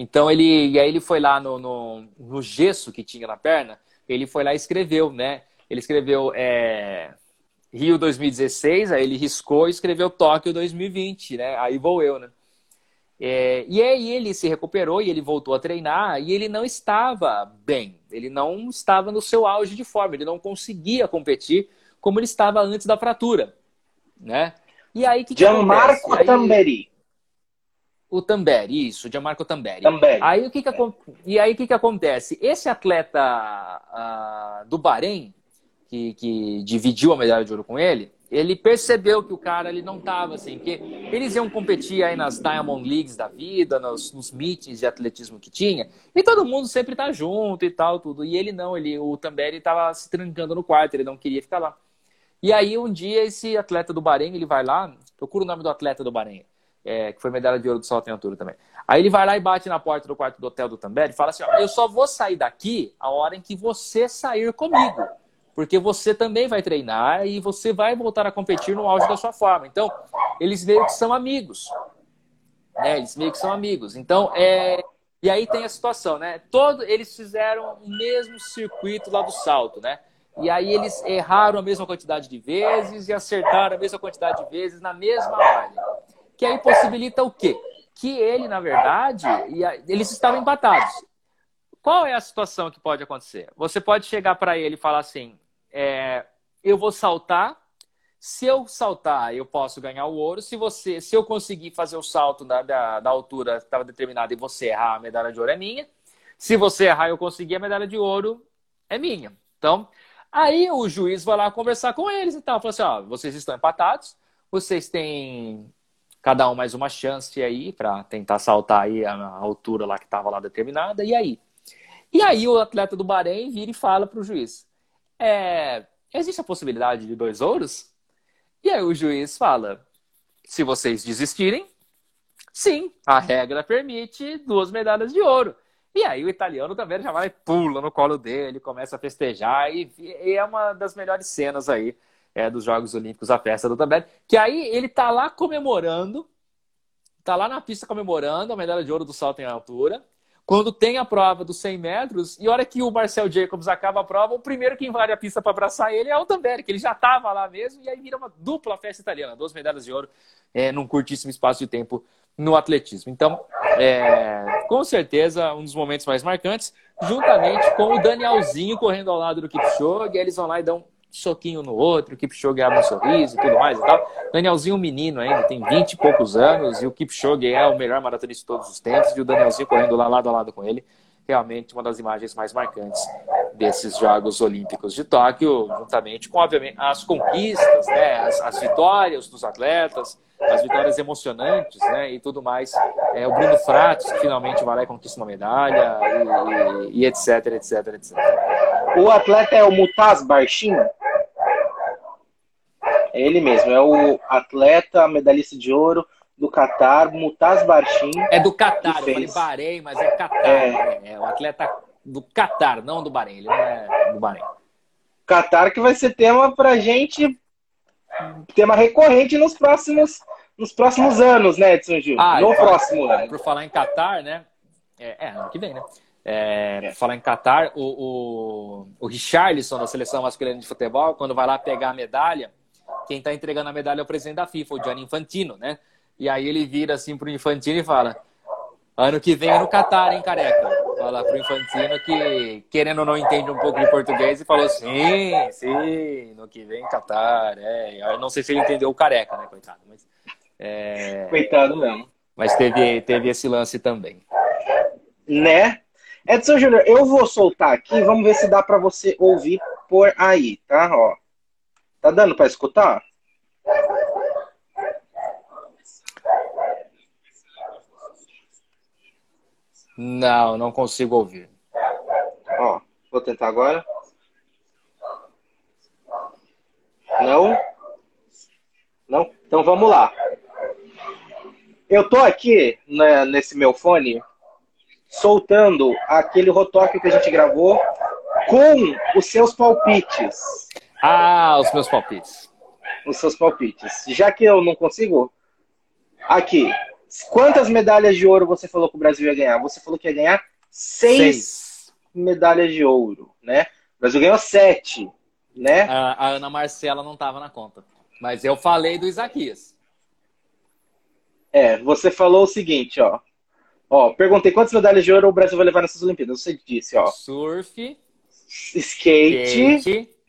Então ele, e aí ele foi lá no, no, no, gesso que tinha na perna, ele foi lá e escreveu, né? Ele escreveu é, Rio 2016, aí ele riscou e escreveu Tóquio 2020, né? Aí vou eu, né? É, e aí ele se recuperou e ele voltou a treinar e ele não estava bem, ele não estava no seu auge de forma, ele não conseguia competir como ele estava antes da fratura, né? E aí que Gianmarco que Tamberi. O Tamberi, isso, o Gianmarco Tamberi. Tamberi. Aí, o que que, é. E aí o que, que acontece? Esse atleta uh, do Bahrein, que, que dividiu a medalha de ouro com ele, ele percebeu que o cara ele não estava assim, que eles iam competir aí nas Diamond Leagues da vida, nos, nos meetings de atletismo que tinha, e todo mundo sempre tá junto e tal, tudo. E ele não, ele, o Tamberi estava se trancando no quarto, ele não queria ficar lá. E aí um dia esse atleta do Bahrein, ele vai lá, procura o nome do atleta do Bahrein, é, que foi medalha de ouro do salto em altura também. Aí ele vai lá e bate na porta do quarto do hotel do Tamberi e fala assim, ó, eu só vou sair daqui a hora em que você sair comigo porque você também vai treinar e você vai voltar a competir no auge da sua forma. Então, eles meio que são amigos. Né? Eles meio que são amigos. Então, é... E aí tem a situação, né? Todo... Eles fizeram o mesmo circuito lá do salto, né? E aí eles erraram a mesma quantidade de vezes e acertaram a mesma quantidade de vezes na mesma área. Que aí possibilita o quê? Que ele, na verdade, eles estavam empatados. Qual é a situação que pode acontecer? Você pode chegar para ele e falar assim: é, eu vou saltar. Se eu saltar, eu posso ganhar o ouro. Se você, se eu conseguir fazer o salto da, da, da altura que estava determinada e você errar, a medalha de ouro é minha. Se você errar, eu conseguir a medalha de ouro é minha. Então, aí o juiz vai lá conversar com eles e tal. Fala assim: ó, vocês estão empatados, vocês têm cada um mais uma chance aí para tentar saltar aí a altura lá que estava lá determinada. E aí? E aí o atleta do Bahrein vira e fala para o juiz: é, existe a possibilidade de dois ouros? E aí o juiz fala: se vocês desistirem, sim, a regra permite duas medalhas de ouro. E aí o italiano também já vai pula no colo dele, começa a festejar e, e é uma das melhores cenas aí é, dos Jogos Olímpicos, a festa do Também. Que aí ele tá lá comemorando, tá lá na pista comemorando a medalha de ouro do salto em altura quando tem a prova dos 100 metros, e a hora que o Marcel Jacobs acaba a prova, o primeiro que invade a pista para abraçar ele é o Tamberi, que ele já estava lá mesmo, e aí vira uma dupla festa italiana, duas medalhas de ouro é, num curtíssimo espaço de tempo no atletismo. Então, é, com certeza, um dos momentos mais marcantes, juntamente com o Danielzinho correndo ao lado do Kipchoge, eles vão lá e dão soquinho no outro, o Kipchoge abre um sorriso e tudo mais e tal. Danielzinho, menino ainda, tem 20 e poucos anos, e o Kipchoge é o melhor maratonista de todos os tempos, e o Danielzinho correndo lá lado a lado com ele. Realmente uma das imagens mais marcantes desses Jogos Olímpicos de Tóquio, juntamente com, obviamente, as conquistas, né, as, as vitórias dos atletas, as vitórias emocionantes, né, e tudo mais. É, o Bruno Fratos, que finalmente vai lá e conquista uma medalha, e, e, e etc, etc, etc. O atleta é o Mutaz Barshin? É ele mesmo, é o atleta medalhista de ouro do Qatar, Mutaz Barshin. É do Qatar, eu falei Bahrein, mas é Qatar. É. Né? é o atleta do Qatar, não do Bahrein. Ele não é do Bahrein. Qatar que vai ser tema pra gente, tema recorrente nos próximos, nos próximos anos, né, Edson Gil? Ah, no próximo ano. Por falar em Qatar, né? É, é, ano que vem, né? É, é. Falar em Qatar, o, o, o Richarlison da seleção masculina de futebol, quando vai lá pegar a medalha, quem está entregando a medalha é o presidente da FIFA, o Gianni Infantino, né? E aí ele vira assim pro Infantino e fala: ano que vem é no Qatar, hein, careca? Fala pro Infantino que, querendo ou não, entende um pouco de português e falou: sim, sim, no que vem Qatar. É. Eu não sei se ele entendeu o careca, né, coitado? Mas, é... Coitado mesmo. Mas teve, teve esse lance também. Né? Edson Júnior, eu vou soltar aqui, vamos ver se dá para você ouvir por aí, tá? Ó. Tá dando para escutar? Não, não consigo ouvir. Ó, vou tentar agora. Não? Não? Então vamos lá. Eu tô aqui né, nesse meu fone soltando aquele rotóquio que a gente gravou com os seus palpites. Ah, os meus palpites. Os seus palpites. Já que eu não consigo. Aqui, Quantas medalhas de ouro você falou que o Brasil ia ganhar? Você falou que ia ganhar seis, seis. medalhas de ouro, né? O Brasil ganhou sete, né? A, a Ana Marcela não estava na conta. Mas eu falei do Isaquias. É, você falou o seguinte, ó. Ó, perguntei quantas medalhas de ouro o Brasil vai levar nessas Olimpíadas. Você disse, ó. Surf. Skate. skate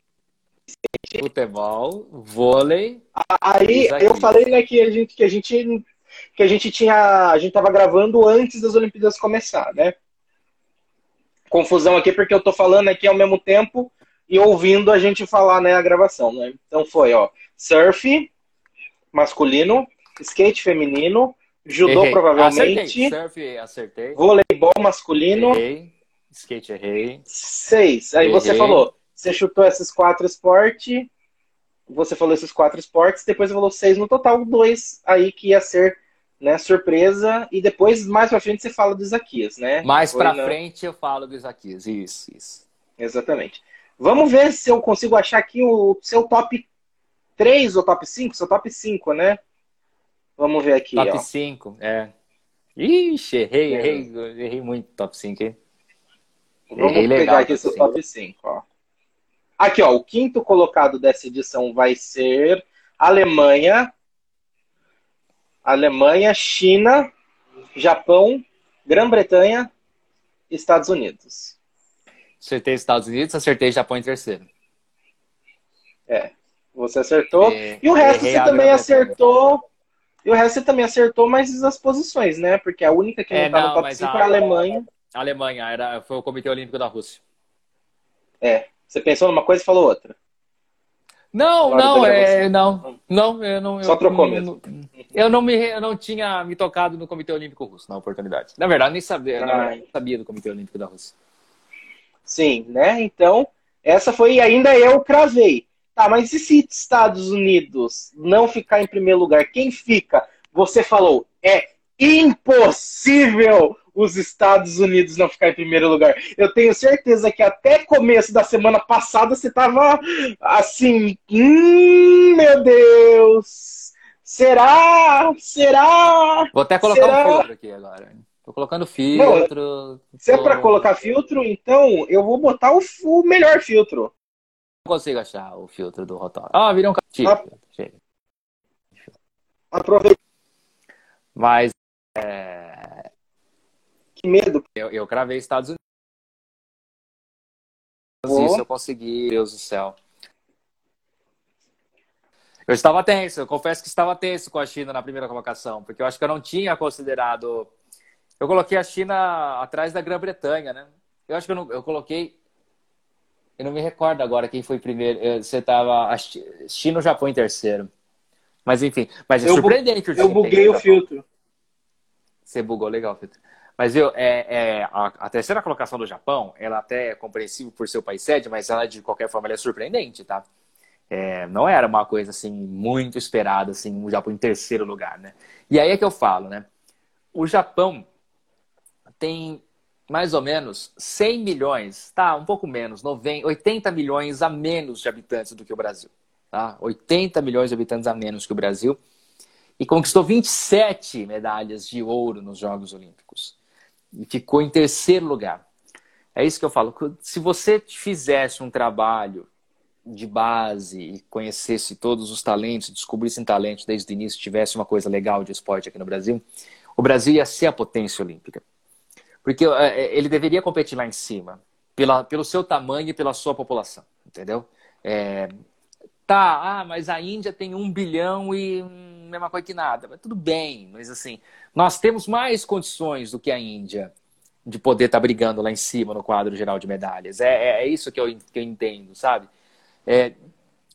futebol, vôlei. Aí eu falei né, que a gente que a gente que a gente tinha. A gente tava gravando antes das Olimpíadas começar, né? Confusão aqui porque eu tô falando aqui ao mesmo tempo e ouvindo a gente falar, né, a gravação, né? Então foi, ó, surf masculino, skate feminino, judô Errei. provavelmente, Acertei. Surf, acertei. voleibol masculino, Errei. Skate, errei. seis. Aí você Errei. falou, você chutou esses quatro esportes, você falou esses quatro esportes, depois você falou seis no total, dois aí que ia ser né, surpresa, e depois, mais pra frente, você fala do Isaquias, né? Mais Foi pra na- frente eu falo do Isaquias. Isso, isso. Exatamente. Vamos ver se eu consigo achar aqui o seu top 3 ou top 5? Seu top 5, né? Vamos ver aqui, Top ó. 5, é. Ixi, errei, É. errei, errei muito top 5, hein? Vamos Errei pegar legal, aqui seu top 5, ó. Aqui, ó, o quinto colocado dessa edição vai ser Alemanha, Alemanha, China, Japão, Grã-Bretanha, Estados Unidos. Acertei Estados Unidos, acertei Japão em terceiro. É, você acertou. É, E o resto você também acertou. E o resto você também acertou, mas as posições, né? Porque a única que não É, tá no top mas 5 a- é a Alemanha. Alemanha, era, foi o Comitê Olímpico da Rússia. É. Você pensou numa coisa e falou outra. Não, não, é, você. não, não, eu não. Só eu, trocou não- mesmo. Eu não me, eu não tinha me tocado no Comitê Olímpico Russo na oportunidade. Na verdade, nem sabia, Ah. nem sabia do Comitê Olímpico da Rússia. Sim, né? Então, essa foi, e ainda eu cravei. Tá, mas e se Estados Unidos não ficar em primeiro lugar? Quem fica? Você falou, é impossível os Estados Unidos não ficar em primeiro lugar. Eu tenho certeza que até começo da semana passada você tava assim, hum, meu Deus, será? Será? Vou até colocar Será? um filtro aqui agora. Tô colocando filtro. Se é tô- pra colocar filtro, então eu vou botar o, o melhor filtro. Não consigo achar o filtro do Rotor. Ah, virou um. Chega. Aproveita Mas é, que medo. eu, eu cravei Estados Unidos. Vou. Isso eu consegui, Deus do céu. Eu estava tenso, eu confesso que estava tenso com a China na primeira colocação, porque eu acho que eu não tinha considerado. Eu coloquei a China atrás da Grã-Bretanha, né? Eu acho que eu, não, eu coloquei. Eu não me recordo agora quem foi primeiro. Eu- Você estava. China ou Japão em terceiro. Mas enfim, mas é Eu bu- surpreendente o Eu buguei o Japão. filtro. Você bugou legal, Pedro. Mas viu, é, é, a, a terceira colocação do Japão, ela até é compreensível por ser o país sede, mas ela de qualquer forma é surpreendente, tá? É, não era uma coisa assim muito esperada, assim, o Japão em terceiro lugar, né? E aí é que eu falo, né? O Japão tem mais ou menos 100 milhões, tá? Um pouco menos, 90, 80 milhões a menos de habitantes do que o Brasil, tá? 80 milhões de habitantes a menos que o Brasil e conquistou 27 medalhas de ouro nos Jogos Olímpicos. E ficou em terceiro lugar. É isso que eu falo. Se você fizesse um trabalho de base e conhecesse todos os talentos, descobrisse talentos desde o início, tivesse uma coisa legal de esporte aqui no Brasil, o Brasil ia ser a potência olímpica. Porque é, ele deveria competir lá em cima, pela, pelo seu tamanho e pela sua população, entendeu? É, tá, ah, mas a Índia tem um bilhão e hum, mesma coisa que nada. Mas tudo bem, mas assim, nós temos mais condições do que a Índia de poder estar brigando lá em cima no quadro geral de medalhas. É, é, é isso que eu, que eu entendo, sabe? É,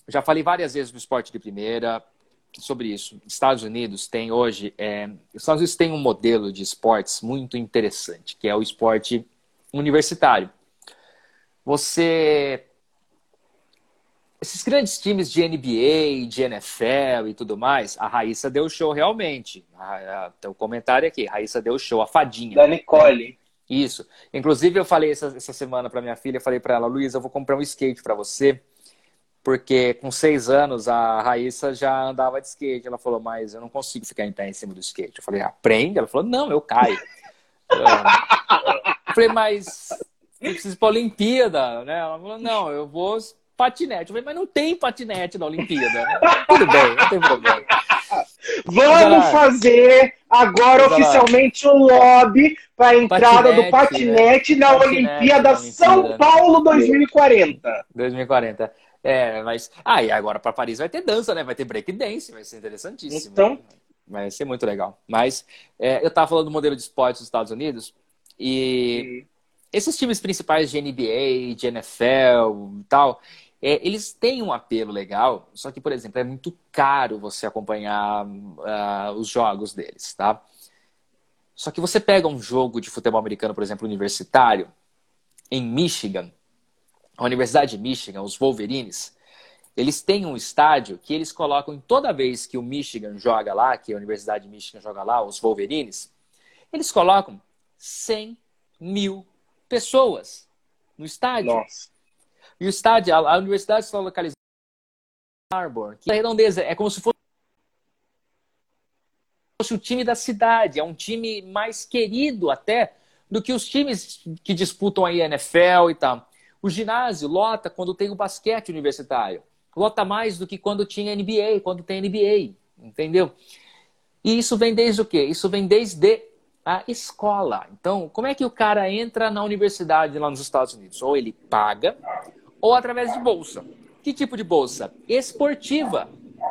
já falei várias vezes no esporte de primeira sobre isso. Estados Unidos tem hoje, é, os Estados Unidos tem um modelo de esportes muito interessante, que é o esporte universitário. Você esses grandes times de NBA, de NFL e tudo mais, a Raíssa deu show realmente. A, a, o comentário aqui, a Raíssa deu show, a fadinha. Da Nicole. Isso. Inclusive, eu falei essa, essa semana para minha filha, falei para ela, Luísa, eu vou comprar um skate para você, porque com seis anos a Raíssa já andava de skate. Ela falou, mas eu não consigo ficar em pé em cima do skate. Eu falei, aprende? Ela falou, não, eu caio. eu falei, mas eu preciso ir para a Olimpíada, né? Ela falou, não, eu vou patinete. Eu falei, mas não tem patinete na Olimpíada. Tudo bem, não tem problema. Vamos fazer agora oficialmente o lobby para a entrada Patinete, do patinete né? na Patinete Olimpíada São. Paulo 2040. 2040. É, mas. Ah, e agora para Paris vai ter dança, né? Vai ter break dance, vai ser interessantíssimo. Então. Vai ser muito legal. Mas é, eu estava falando do modelo de esporte dos Estados Unidos e esses times principais de NBA, de NFL e tal, é, eles têm um apelo legal, só que, por exemplo, é muito caro você acompanhar uh, os jogos deles, tá? Só que você pega um jogo de futebol americano, por exemplo, universitário, em Michigan, a Universidade de Michigan, os Wolverines, eles têm um estádio que eles colocam toda vez que o Michigan joga lá, que a Universidade de Michigan joga lá, os Wolverines, eles colocam 100 mil pessoas no estádio. Nossa. E o estádio, a, a universidade está localizada em Arbor, que é redondeza, é como se fosse o time da cidade, é um time mais querido até do que os times que disputam aí a NFL e tal. O ginásio lota quando tem o basquete universitário. Lota mais do que quando tinha NBA, quando tem NBA, entendeu? E isso vem desde o quê? Isso vem desde a escola. Então, como é que o cara entra na universidade lá nos Estados Unidos? Ou ele paga, ou através de bolsa. Que tipo de bolsa? Esportiva.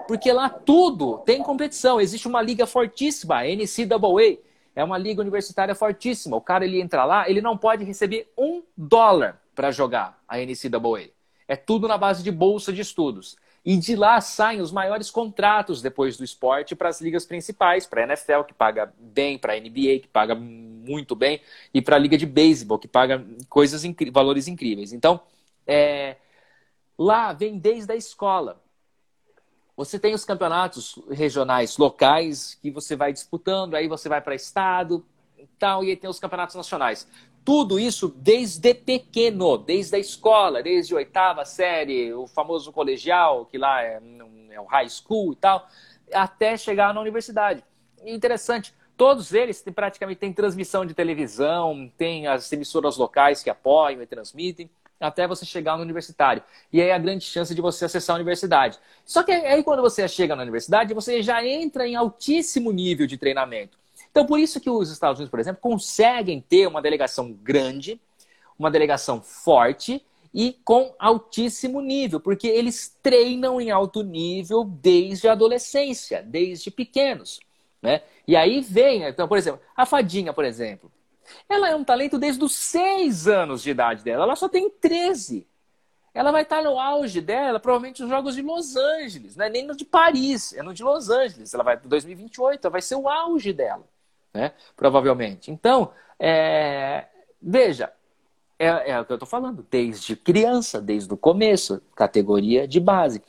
Porque lá tudo tem competição. Existe uma liga fortíssima, a NCAA. É uma liga universitária fortíssima. O cara ele entra lá, ele não pode receber um dólar para jogar a NCAA. É tudo na base de bolsa de estudos. E de lá saem os maiores contratos depois do esporte para as ligas principais, para a NFL, que paga bem, para a NBA, que paga muito bem, e para a liga de beisebol, que paga coisas valores incríveis. Então, é, lá vem desde a escola. Você tem os campeonatos regionais locais que você vai disputando, aí você vai para estado e tal, e aí tem os campeonatos nacionais. Tudo isso desde pequeno, desde a escola, desde a oitava série, o famoso colegial, que lá é, é o high school e tal, até chegar na universidade. Interessante, todos eles praticamente têm transmissão de televisão, tem as emissoras locais que apoiam e transmitem, até você chegar no universitário. E aí a grande chance de você acessar a universidade. Só que aí quando você chega na universidade, você já entra em altíssimo nível de treinamento. Então, por isso que os Estados Unidos, por exemplo, conseguem ter uma delegação grande, uma delegação forte e com altíssimo nível, porque eles treinam em alto nível desde a adolescência, desde pequenos. Né? E aí vem, então, por exemplo, a Fadinha, por exemplo, ela é um talento desde os seis anos de idade dela, ela só tem 13. Ela vai estar no auge dela, provavelmente nos Jogos de Los Angeles, não é nem no de Paris, é no de Los Angeles. Ela vai para 2028, vai ser o auge dela né? Provavelmente. Então, é... veja, é, é, o que eu estou falando, desde criança, desde o começo, categoria de base.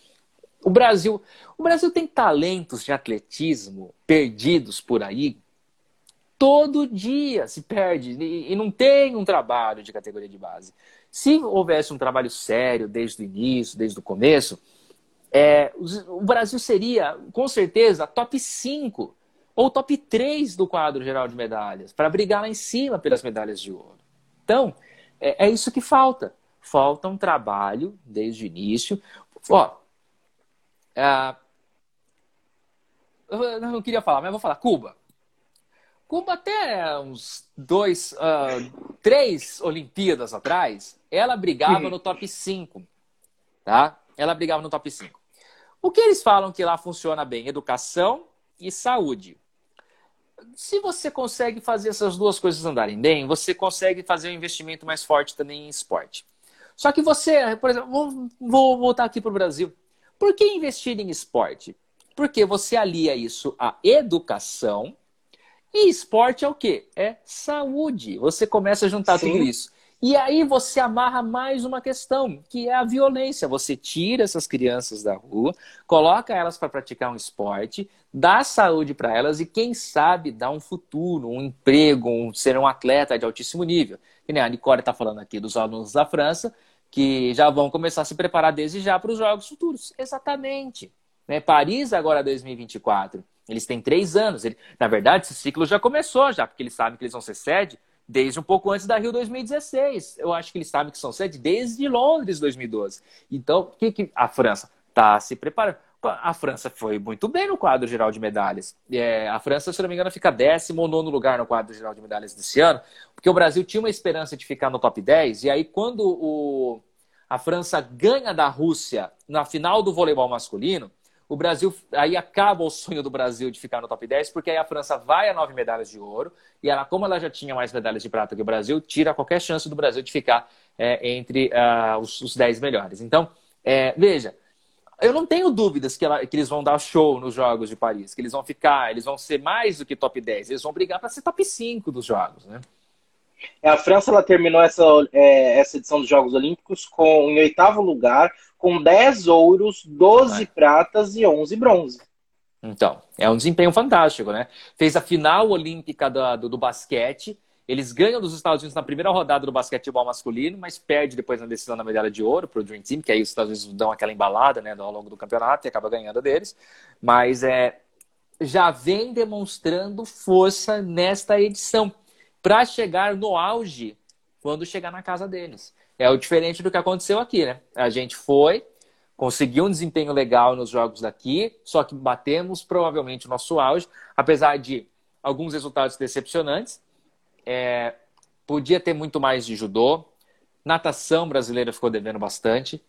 O Brasil, o Brasil tem talentos de atletismo perdidos por aí. Todo dia se perde e, não tem um trabalho de categoria de base. Se houvesse um trabalho sério desde o início, desde o começo, é, o Brasil seria, com certeza, top 5 ou top 3 do quadro geral de medalhas, para brigar lá em cima pelas medalhas de ouro. Então, é, é isso que falta. Falta um trabalho desde o início. Ó, é, eu não queria falar, mas vou falar. Cuba. Cuba até uns dois, uh, três Olimpíadas atrás, ela brigava uhum. no top 5. Tá? Ela brigava no top 5. O que eles falam que lá funciona bem? Educação e saúde se você consegue fazer essas duas coisas andarem bem, você consegue fazer um investimento mais forte também em esporte. Só que você, por exemplo, vou, vou voltar aqui para o Brasil. Por que investir em esporte? Porque você alia isso à educação e esporte é o quê? É saúde. Você começa a juntar Sim. tudo isso. E aí você amarra mais uma questão, que é a violência. Você tira essas crianças da rua, coloca elas para praticar um esporte, dá saúde para elas e, quem sabe, dá um futuro, um emprego, um, ser um atleta de altíssimo nível. E, né, a Nicole está falando aqui dos alunos da França, que já vão começar a se preparar desde já para os Jogos Futuros. Exatamente. Né? Paris agora 2024. Eles têm três anos. Ele, na verdade, esse ciclo já começou já, porque eles sabem que eles vão ser sede desde um pouco antes da Rio 2016. Eu acho que eles sabem que são sede desde Londres 2012. Então, o que, que a França está se preparando? A França foi muito bem no quadro geral de medalhas. É, a França, se não me engano, fica décimo ou nono lugar no quadro geral de medalhas desse ano, porque o Brasil tinha uma esperança de ficar no top 10, e aí quando o, a França ganha da Rússia na final do voleibol masculino, o Brasil, aí acaba o sonho do Brasil de ficar no top 10, porque aí a França vai a nove medalhas de ouro, e ela, como ela já tinha mais medalhas de prata que o Brasil, tira qualquer chance do Brasil de ficar é, entre uh, os, os dez melhores. Então, É, veja, eu não tenho dúvidas que, ela, que, eles vão dar show nos Jogos de Paris, que eles vão ficar, eles vão ser mais do que top 10, eles vão brigar para ser top 5 dos Jogos, né? É, a França ela terminou essa, é, essa edição dos Jogos Olímpicos com, em oitavo lugar, com 10 ouros, 12 é. pratas e 11 bronze. Então, é um desempenho fantástico, né? Fez a final olímpica do, do, do basquete, eles ganham dos Estados Unidos na primeira rodada do basquetebol masculino, mas perde depois na decisão da medalha de ouro para o Dream Team, que aí os Estados Unidos dão aquela embalada né, ao longo do campeonato e acaba ganhando deles. Mas é, já vem demonstrando força nesta edição para chegar no auge quando chegar na casa deles. É o diferente do que aconteceu aqui, né? A gente foi, conseguiu um desempenho legal nos jogos daqui, só que batemos provavelmente o nosso auge, apesar de alguns resultados decepcionantes é, podia ter muito mais de judô. Natação brasileira ficou devendo bastante.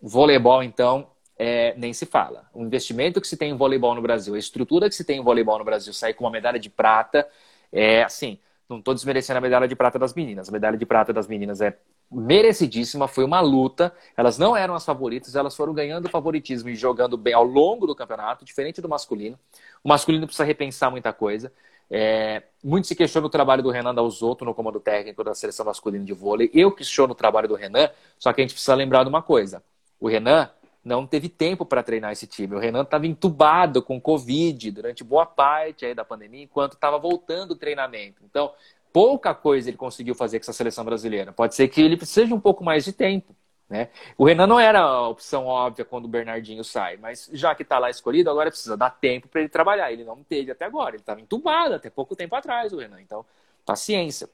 Voleibol, então, é, nem se fala. O investimento que se tem em voleibol no Brasil, a estrutura que se tem em voleibol no Brasil, sair com uma medalha de prata, é assim. Não estou desmerecendo a medalha de prata das meninas. A medalha de prata das meninas é merecidíssima, foi uma luta. Elas não eram as favoritas, elas foram ganhando favoritismo e jogando bem ao longo do campeonato, diferente do masculino. O masculino precisa repensar muita coisa. É, muito se questiona o trabalho do Renan Dalzotto no comando técnico da seleção masculina de vôlei. Eu questiono o trabalho do Renan, só que a gente precisa lembrar de uma coisa. O Renan não teve tempo para treinar esse time. O Renan estava entubado com Covid durante boa parte aí da pandemia, enquanto estava voltando o treinamento. Então, pouca coisa ele conseguiu fazer com essa seleção brasileira. Pode ser que ele precise de um pouco mais de tempo. Né? O Renan não era a opção óbvia quando o Bernardinho sai, mas já que está lá escolhido, agora precisa dar tempo para ele trabalhar. Ele não teve até agora, ele estava entubado até pouco tempo atrás, o Renan. Então, paciência.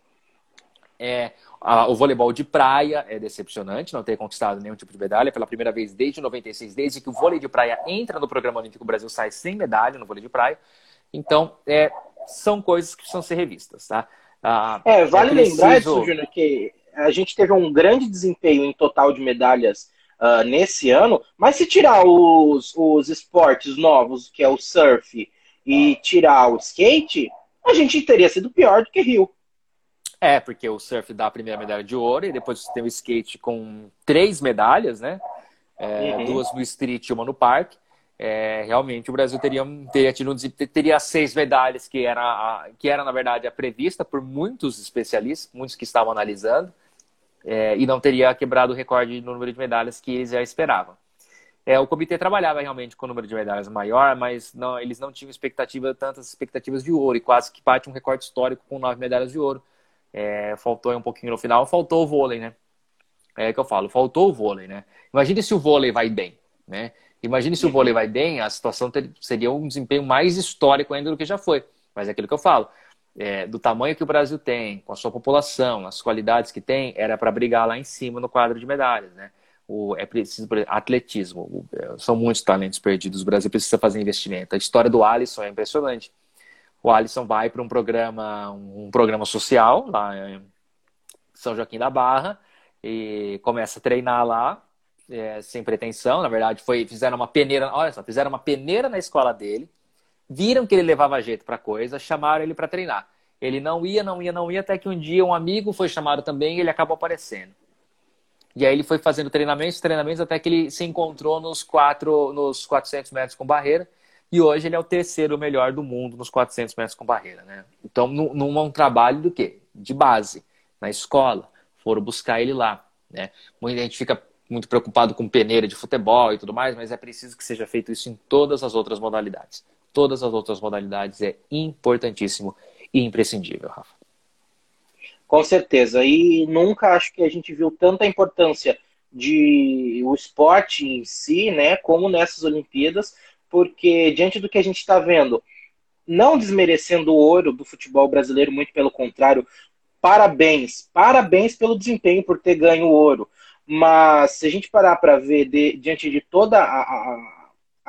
É, a, o voleibol de praia é decepcionante, não ter conquistado nenhum tipo de medalha pela primeira vez desde 96, desde que o vôlei de praia entra no programa olímpico, o Brasil sai sem medalha no vôlei de praia. Então, é, são coisas que precisam ser revistas, tá? Ah, é, vale é preciso... lembrar, Júnior, que a gente teve um grande desempenho em total de medalhas uh, nesse ano, mas se tirar os, os esportes novos, que é o surf, e tirar o skate, a gente teria sido pior do que Rio. É, porque o surf dá a primeira medalha de ouro e depois você tem o skate com três medalhas, né? É, uhum. Duas no street e uma no parque. É, realmente o Brasil teria, teria tido teria seis medalhas que era, a, que era na verdade a prevista por muitos especialistas, muitos que estavam analisando é, e não teria quebrado o recorde no número de medalhas que eles já esperavam. É, o comitê trabalhava realmente com o número de medalhas maior, mas não, eles não tinham expectativa, tantas expectativas de ouro, e quase que bate um recorde histórico com nove medalhas de ouro. É, faltou um pouquinho no final, faltou o vôlei, né? É que eu falo, faltou o vôlei, né? Imagine se o vôlei vai bem, né? Imagine se o vôlei vai bem, a situação ter, seria um desempenho mais histórico ainda do que já foi. Mas é aquilo que eu falo é, do tamanho que o Brasil tem, com a sua população, as qualidades que tem, era para brigar lá em cima no quadro de medalhas, né? O, é preciso, atletismo, o, é, são muitos talentos perdidos, o Brasil precisa fazer investimento. A história do Alisson é impressionante. O Alisson vai para um programa, um programa social lá em São Joaquim da Barra e começa a treinar lá, é, sem pretensão, na verdade, foi fizeram uma peneira, olha só, fizeram uma peneira na escola dele, viram que ele levava jeito para coisa, chamaram ele para treinar. Ele não ia, não ia, não ia, até que um dia um amigo foi chamado também e ele acabou aparecendo. E aí ele foi fazendo treinamentos, treinamentos, até que ele se encontrou nos, quatro, nos 400 metros com barreira. E hoje ele é o terceiro melhor do mundo nos 400 metros com barreira, né? Então, num, é um trabalho do quê? De base, na escola. Foram buscar ele lá, né? Muita gente fica muito preocupado com peneira de futebol e tudo mais, mas é preciso que seja feito isso em todas as outras modalidades todas as outras modalidades é importantíssimo e imprescindível, Rafa. Com certeza. E nunca acho que a gente viu tanta importância de o esporte em si, né, como nessas Olimpíadas, porque diante do que a gente está vendo, não desmerecendo o ouro do futebol brasileiro, muito pelo contrário, parabéns, parabéns pelo desempenho por ter ganho o ouro. Mas se a gente parar para ver de, diante de toda a, a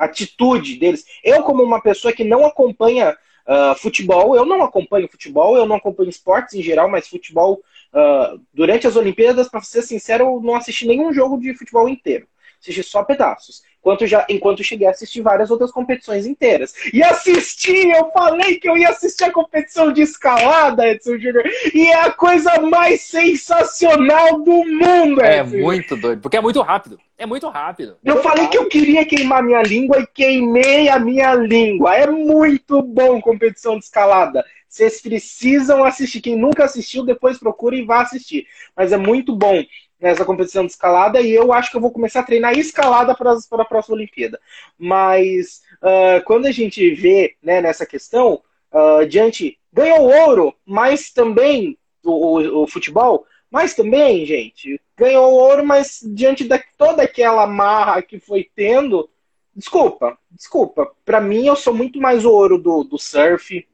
atitude deles. Eu, como uma pessoa que não acompanha uh, futebol, eu não acompanho futebol, eu não acompanho esportes em geral, mas futebol, uh, durante as Olimpíadas, para ser sincero, eu não assisti nenhum jogo de futebol inteiro. Assisti só pedaços. Enquanto, já, enquanto cheguei a assistir várias outras competições inteiras. E assisti, eu falei que eu ia assistir a competição de escalada, Edson Júnior, e é a coisa mais sensacional do mundo, é Edson. É muito doido, porque é muito rápido. É muito rápido. Eu falei que eu queria queimar minha língua e queimei a minha língua. É muito bom competição de escalada. Vocês precisam assistir. Quem nunca assistiu, depois procura e vá assistir. Mas é muito bom nessa competição de escalada e eu acho que eu vou começar a treinar escalada para, para a próxima Olimpíada. Mas uh, quando a gente vê né, nessa questão, uh, diante ganhou ouro, mas também o, o, o, futebol, mas também, gente, ganhou ouro, mas diante de toda aquela marra que foi tendo, desculpa, desculpa, para mim eu sou muito mais o ouro do, do surf,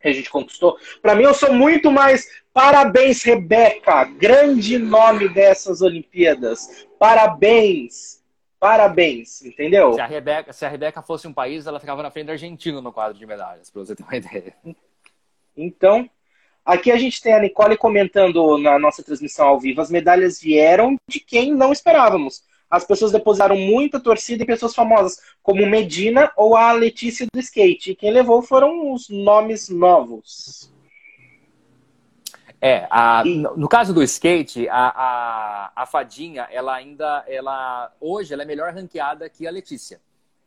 que a gente conquistou. Para mim, eu sou muito mais. Parabéns, Rebeca! Grande nome dessas Olimpíadas. Parabéns! Parabéns, entendeu? Se a, Rebeca, se a Rebeca fosse um país, ela ficava na frente da Argentina no quadro de medalhas, para você ter uma ideia. Então, aqui a gente tem a Nicole comentando na nossa transmissão ao vivo: as medalhas vieram de quem não esperávamos as pessoas depositaram muita torcida em pessoas famosas, como Medina ou a Letícia do skate. E quem levou foram os nomes novos. É, a, no caso do skate, a, a, a, Fadinha, ela ainda, ela hoje ela é melhor ranqueada que a Letícia,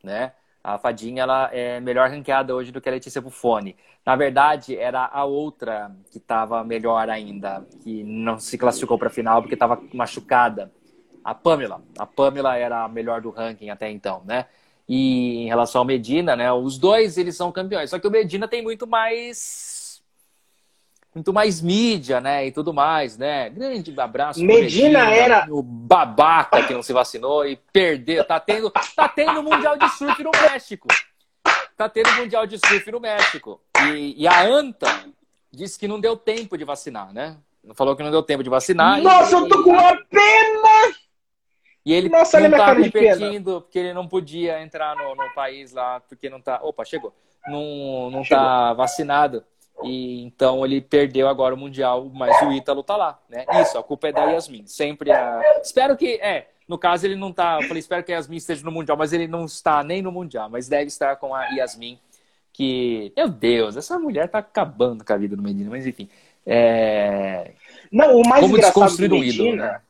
né? A Fadinha ela é melhor ranqueada hoje do que a Letícia Buffoni. Na verdade, era a outra que estava melhor ainda, que não se classificou para a final porque estava machucada a Pamela. A Pamela era a melhor do ranking até então, né? E em relação ao Medina, né? Os dois eles são campeões. Só que o Medina tem muito mais muito mais mídia, né? E tudo mais, né? Grande abraço. Medina, Medina era o babaca que não se vacinou e perdeu. Tá tendo, tá tendo mundial de surf no México. Tá tendo mundial de surf no México. E, e a Anta disse que não deu tempo de vacinar, né? Falou que não deu tempo de vacinar. Nossa, e, eu tô com uma pena! E ele Nossa, não tá competindo porque ele não podia entrar no, no, país lá, porque não tá. Opa, chegou. Não, não chegou. tá vacinado. E então ele perdeu agora o Mundial, mas o Ítalo tá lá, né? Isso, a culpa é da Yasmin. Sempre a. Espero que. É, no caso ele não tá. Eu falei, espero que a Yasmin esteja no Mundial, mas ele não está nem no Mundial, mas deve estar com a Yasmin. Que. Meu Deus, essa mulher tá acabando com a vida do Medina, mas enfim. É... Não, o mais Como engraçado do Medina, um ídolo, né?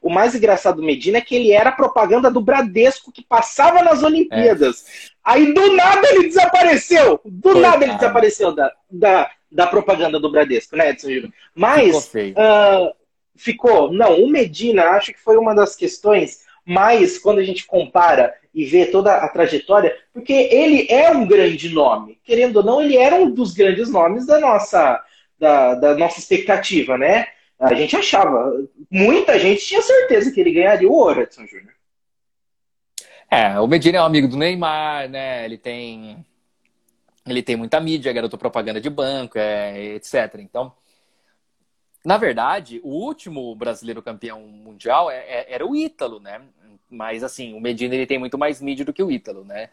O mais engraçado do Medina é que ele era propaganda do Bradesco que passava nas Olimpíadas. É. Aí do nada ele desapareceu. Do nada ele desapareceu da, da, da, propaganda do Bradesco, né, Edson Júnior? Mas ficou, uh, ficou. Não, o Medina acho que foi uma das questões mais quando a gente compara e vê toda a trajetória, porque ele é um grande nome. Querendo ou não, ele era um dos grandes nomes da nossa, da, da nossa expectativa, né? A gente achava, muita gente tinha certeza que ele ganharia o ouro, Edson Júnior. É, o Medina é um amigo do Neymar, né? Ele tem ele tem muita mídia, garoto propaganda de banco, é, etc. Então, na verdade, o último brasileiro campeão mundial é, é, era o Ítalo, né? Mas assim, o Medina ele tem muito mais mídia do que o Ítalo, né?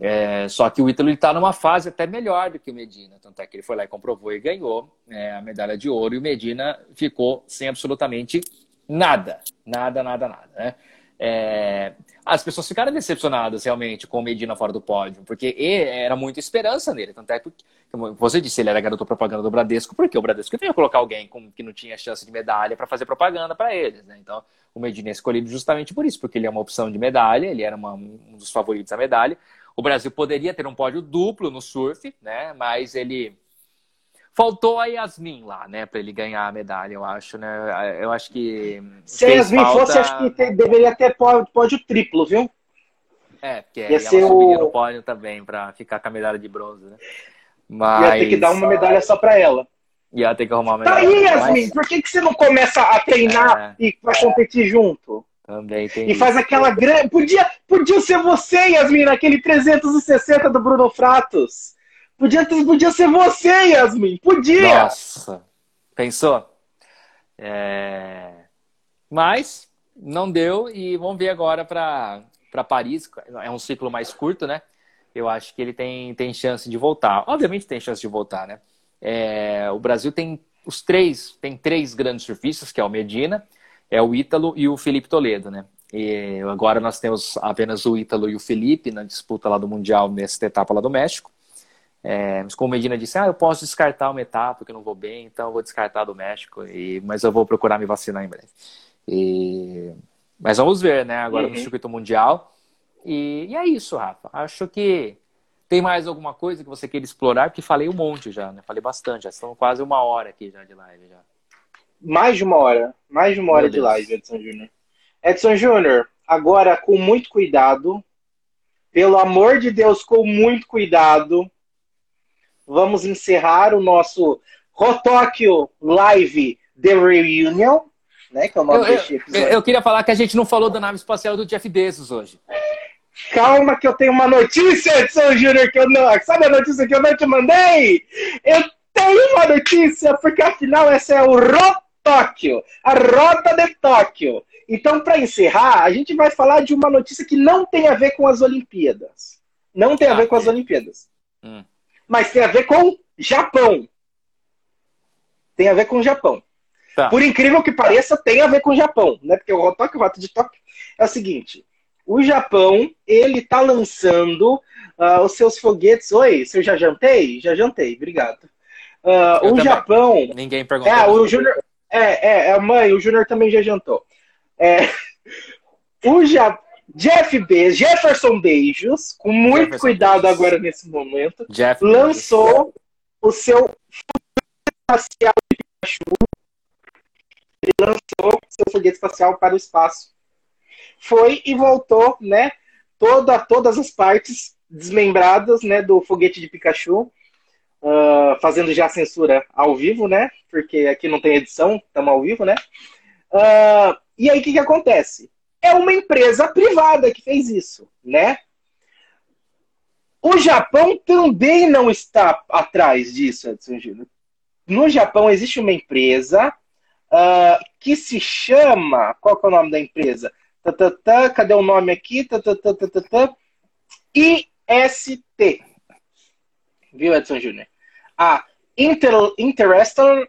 É, só que o Ítalo está numa fase até melhor do que o Medina. Tanto é que ele foi lá e comprovou e ganhou é, a medalha de ouro. E o Medina ficou sem absolutamente nada. Nada, nada, nada. Né? É, as pessoas ficaram decepcionadas realmente com o Medina fora do pódio, porque era muita esperança nele. Tanto é que, como você disse, ele era garoto propaganda do Bradesco, porque o Bradesco ia colocar alguém com, que não tinha chance de medalha para fazer propaganda para eles. Né? Então, o Medina é escolhido justamente por isso, porque ele é uma opção de medalha, ele era uma, um dos favoritos da medalha. O Brasil poderia ter um pódio duplo no surf, né? Mas ele faltou a Yasmin lá, né, para ele ganhar a medalha, eu acho, né? Eu acho que se a Yasmin falta... fosse, acho que ter, deveria ter pódio, pódio, triplo, viu? É, porque Ia ela subiria o... no pódio também para ficar com a medalha de bronze, né? Mas Ia ter que dar uma medalha só para ela. Ia ter que arrumar uma medalha. Tá aí, Yasmin, mas... por que, que você não começa a treinar é... e vai competir junto? Também tem. E faz aquela grande. Podia, podia ser você, Yasmin, naquele 360 do Bruno Fratos. Podia, podia ser você, Yasmin. Podia! Nossa! Pensou? É... Mas não deu e vamos ver agora para Paris. É um ciclo mais curto, né? Eu acho que ele tem, tem chance de voltar. Obviamente tem chance de voltar, né? É... O Brasil tem os três, tem três grandes surfistas, que é o Medina, é o Ítalo e o Felipe Toledo, né? E agora nós temos apenas o Ítalo e o Felipe na disputa lá do Mundial nessa etapa lá do México. É, mas como Medina disse, ah, eu posso descartar uma etapa porque eu não vou bem, então eu vou descartar do México, e, mas eu vou procurar me vacinar em breve. E, mas vamos ver, né? Agora uhum. no circuito mundial. E, e, é isso, Rafa. Acho que tem mais alguma coisa que você queira explorar, porque falei um monte já, né? Falei bastante, já estão quase uma hora aqui já de live já. Mais de uma hora, mais de uma hora de live, Edson Júnior. Edson Júnior, agora com muito cuidado, pelo amor de Deus, com muito cuidado, vamos encerrar o nosso Rotóquio Live The Reunion, né? Que é o nome eu, deste episódio. Eu, eu, queria falar que a gente não falou da nave espacial do Jeff Bezos hoje. Calma que eu tenho uma notícia, Edson Júnior, que eu não. Sabe a notícia que eu não te mandei? Eu tenho uma notícia, porque afinal essa é o Rotóquio, a Rota de Tóquio. Então, para encerrar, a gente vai falar de uma notícia que não tem a ver com as Olimpíadas. Não tem a ver com as Olimpíadas. Hum. Mas tem a ver com Japão. Tem a ver com o Japão. Tá. Por incrível que pareça, tem a ver com o Japão, né? Porque o Rotok, o Rota de Tóquio é o seguinte: o Japão ele está lançando uh, os seus foguetes. Oi, se eu já jantei? Já jantei, obrigado. Uh, o também. Japão. Ninguém perguntou. É, o Júnior. É, é, é, mãe, o Júnior também já jantou. É, o ja... Jeff Bezos, Jefferson Beijos, com muito Jefferson cuidado agora nesse momento, Jeff lançou o seu espacial de Pikachu. Ele lançou seu foguete espacial para o espaço. Foi e voltou, né? Toda, todas as partes desmembradas, né, do foguete de Pikachu, uh, fazendo já censura ao vivo, né? Porque aqui não tem edição, estamos ao vivo, né? Uh, e aí o que, que acontece? É uma empresa privada que fez isso, né? O Japão também não está atrás disso, Edson Júnior. No Japão existe uma empresa uh, que se chama. Qual é o nome da empresa? Tatatá, cadê o nome aqui? Tatatá, IST. Viu, Edson Júnior? A Inter, Interstellar,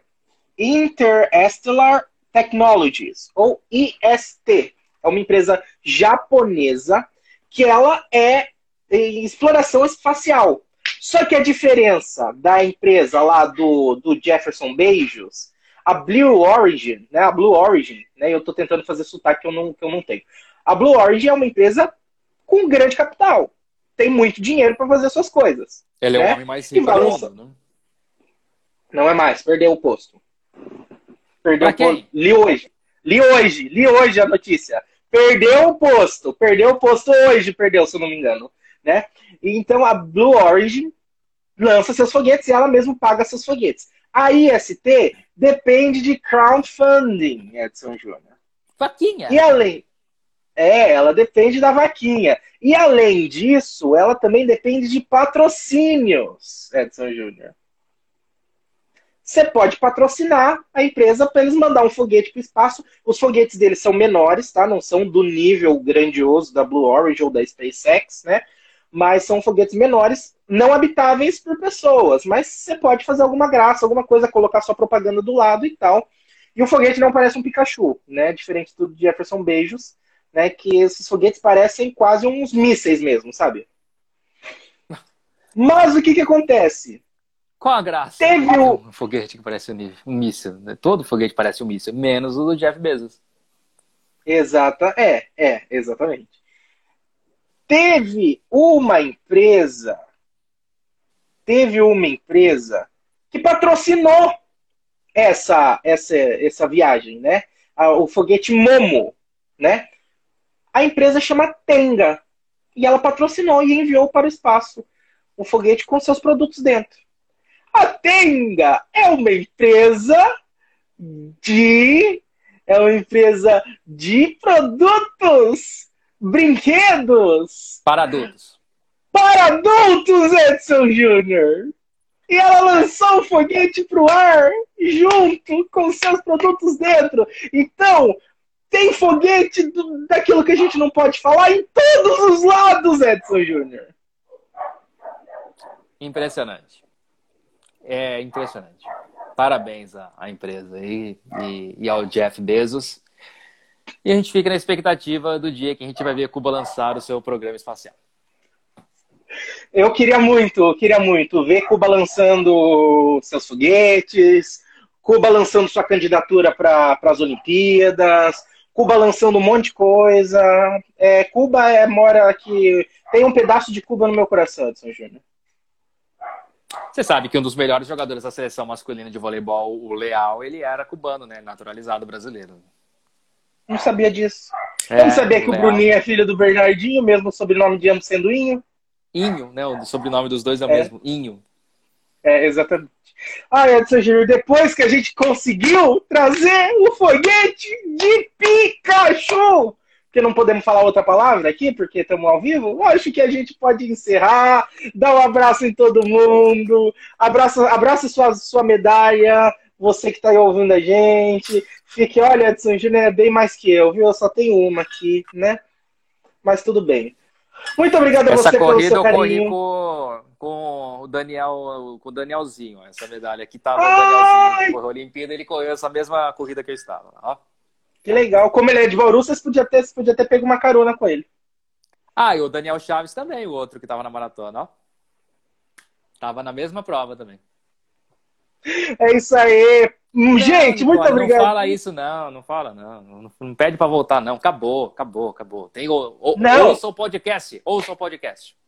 Interstellar Technologies, ou IST. É uma empresa japonesa que ela é em exploração espacial. Só que a diferença da empresa lá do, do Jefferson Bezos, a Blue Origin, né? A Blue Origin, né? Eu estou tentando fazer sotaque que eu não, que eu não tenho. A Blue Origin é uma empresa com grande capital. Tem muito dinheiro para fazer suas coisas. Ele né? é o homem mais rico do mundo, né? Não é mais, perdeu o posto. Perdeu o posto. Li hoje. Li hoje, li hoje a notícia. Perdeu o posto. Perdeu o posto hoje, perdeu, se eu não me engano. Né? Então a Blue Origin lança seus foguetes e ela mesma paga seus foguetes. A IST depende de crowdfunding, Edson Júnior. Vaquinha. E além. É, ela depende da vaquinha. E além disso, ela também depende de patrocínios, Edson Júnior você pode patrocinar a empresa para eles mandar um foguete para o espaço. Os foguetes deles são menores, tá? Não são do nível grandioso da Blue Origin ou da SpaceX, né? Mas são foguetes menores, não habitáveis por pessoas. Mas você pode fazer alguma graça, alguma coisa, colocar sua propaganda do lado e tal. E o foguete não parece um Pikachu, né? Diferente do Jefferson Beijos, né? Que esses foguetes parecem quase uns mísseis mesmo, sabe? Mas o que que acontece? Qual a graça? Teve o... Um foguete que parece um, um míssil. Né? Todo foguete parece um míssil, menos o do Jeff Bezos. Exata, é, é, exatamente. Teve uma empresa, teve uma empresa que patrocinou essa, essa, essa viagem, né? O foguete Momo, né? A empresa chama Tenga e ela patrocinou e enviou para o espaço um foguete com seus produtos dentro. A Tenga é uma empresa de é uma empresa de produtos, brinquedos para adultos. Para adultos, Edson Júnior. E ela lançou o foguete para o ar junto com seus produtos dentro. Então, tem foguete do, daquilo que a gente não pode falar em todos os lados, Edson Júnior. Impressionante é impressionante. Parabéns à, à empresa e, e, e, ao Jeff Bezos. E a gente fica na expectativa do dia que a gente vai ver Cuba lançar o seu programa espacial. Eu queria muito, eu queria muito ver Cuba lançando seus foguetes, Cuba lançando sua candidatura para as Olimpíadas, Cuba lançando um monte de coisa. É, Cuba é, mora aqui. Tem um pedaço de Cuba no meu coração, Edson Júnior. Você sabe que um dos melhores jogadores da seleção masculina de voleibol, o Leal, ele era cubano, né? Naturalizado brasileiro. Não sabia disso. É, Eu não sabia que o, o Bruninho é filho do Bernardinho, mesmo o sobrenome de ambos sendo Inho. Inho, né? O sobrenome dos dois é o é. mesmo, Inho. É, exatamente. Ah, Edson Júnior, depois que a gente conseguiu trazer o foguete de Pikachu, que não podemos falar outra palavra aqui, porque estamos ao vivo, acho que a gente pode encerrar, dar um abraço em todo mundo, abraça, abraça sua, sua medalha, você que está aí ouvindo a gente. Fique, olha, Edson Júnior é bem mais que eu, viu? Eu só tenho uma aqui, né? Mas tudo bem. Muito obrigado a Essa você pelo seu carinho. Eu corri com, com o Daniel, com o Danielzinho, essa medalha aqui estava o Danielzinho que correu a Olimpíada, ele correu essa mesma corrida que eu estava. Ó. Que legal. Como ele é de Bauru, vocês podiam ter, você podia ter pego uma carona com ele. Ah, e o Daniel Chaves também, o outro que estava na maratona, ó. Tava na mesma prova também. É isso aí. Não, Gente, muito não obrigado. Não fala isso, não, não fala, não. Não, não pede para voltar, não. Acabou, acabou, acabou. Tem o, o, não. ouça o podcast, ouça o podcast.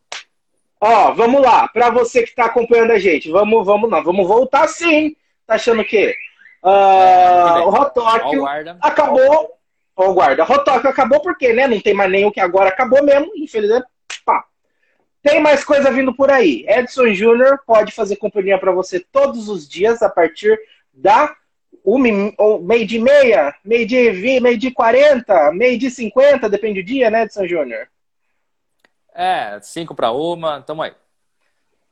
Ó, vamos lá. Para você que está acompanhando a gente, vamos, vamos não, vamos voltar sim. Tá achando o quê? Uh, o Rotóquio acabou. Ó, o guarda. Rotóquio acabou porque, né? Não tem mais nenhum que agora acabou mesmo, infelizmente. Pá. Tem mais coisa vindo por aí. Edson Júnior pode fazer companhia para você todos os dias a partir da meio de meia, meio de meio de 40, meio de 50, depende do dia, né, Edson Júnior? É, 5 para uma, tamo aí.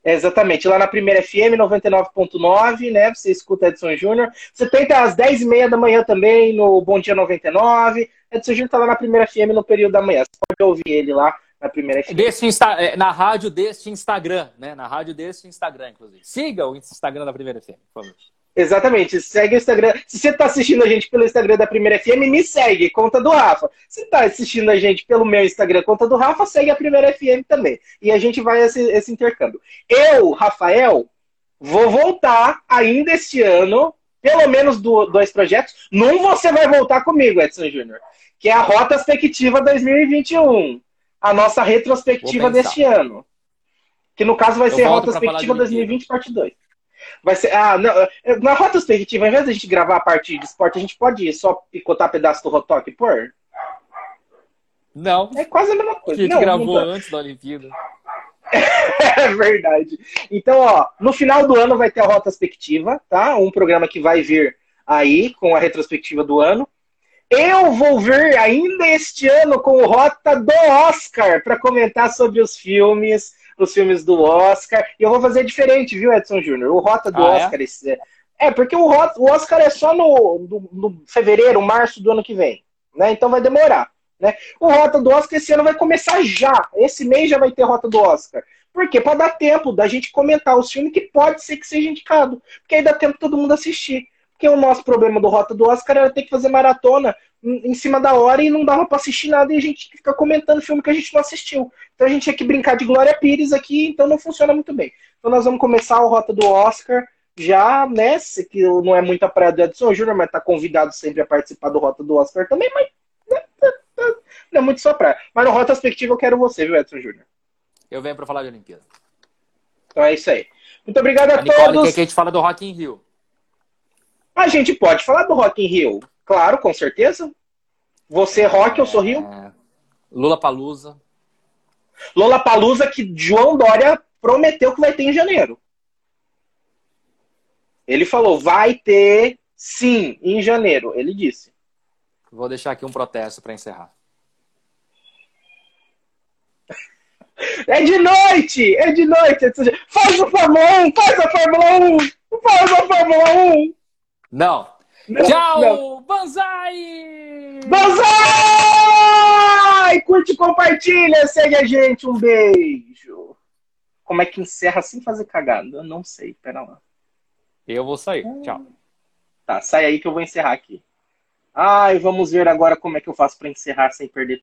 É, exatamente, lá na primeira FM 99.9, né? Você escuta Edson Júnior. Você tenta às 10h30 da manhã também no Bom Dia 99. Edson Júnior tá lá na primeira FM no período da manhã. Você pode ouvir ele lá na primeira FM. Desse Insta... É, na rádio deste Instagram, né? Na rádio desse Instagram, inclusive. Siga o Instagram da primeira FM, por favor. Exatamente. Segue o Instagram. Se você está assistindo a gente pelo Instagram da Primeira FM, me segue, conta do Rafa. Se está assistindo a gente pelo meu Instagram, conta do Rafa, segue a Primeira FM também. E a gente vai esse, esse intercâmbio. Eu, Rafael, vou voltar ainda este ano, pelo menos do, dois projetos. Num você vai voltar comigo, Edson Júnior, que é a Rota Perspectiva 2021. A nossa retrospectiva deste ano. Que no caso vai Eu ser a Rota Perspectiva 2020, parte 2. Vai ser. Ah, não, na retrospectiva, ao invés de a gente gravar a parte de esporte, a gente pode só picotar pedaço do Rotok e pôr? Não. É quase a mesma coisa. A gente não, gravou não antes da Olimpíada. é verdade. Então, ó, no final do ano vai ter a retrospectiva, tá? Um programa que vai vir aí com a retrospectiva do ano. Eu vou vir ainda este ano com o Rota do Oscar para comentar sobre os filmes os filmes do Oscar. E eu vou fazer diferente, viu, Edson Júnior? O Rota do ah, é? Oscar. É? Esse, é, porque o, Rota, o Oscar é só no, no, no, fevereiro, março do ano que vem. Né? Então vai demorar. Né? O Rota do Oscar esse ano vai começar já. Esse mês já vai ter Rota do Oscar. Por quê? Para dar tempo da gente comentar os filmes que pode ser que seja indicado. Porque aí dá tempo todo mundo assistir. Porque o nosso problema do Rota do Oscar era ter que fazer maratona em cima da hora e não dava para assistir nada e a gente fica comentando filme que a gente não assistiu. Então a gente tinha que brincar de Glória Pires aqui, então não funciona muito bem. Então nós vamos começar o Rota do Oscar já, né? Que não é muita praia do Edson Júnior, mas tá convidado sempre a participar do Rota do Oscar também, mas né, tá, tá, não é muito sua praia. Mas no Rota Perspectiva eu quero você, viu, Edson Júnior? Eu venho para falar de Olimpíada. Então é isso aí. Muito obrigado a, a Nicole todos. quer que a gente fala do Rock in Rio. A gente pode falar do Rock in Rio. Claro, com certeza. Você rock, eu sou Rio. É... Lula Palusa. Lula Palusa que João Dória prometeu que vai ter em janeiro. Ele falou, vai ter sim em janeiro. Ele disse. Vou deixar aqui um protesto para encerrar. É de noite! É de noite! Faz o Fórmula 1! Faz a Fórmula 1! Faz a Fórmula 1! Não, Tchau, não. Banzai! Banzai! Curte, compartilha, segue a gente, um beijo. Como é que encerra sem fazer cagada? Eu não sei, pera lá. Eu vou sair, tchau. Tá, sai aí que eu vou encerrar aqui. Ai, vamos ver agora como é que eu faço para encerrar sem perder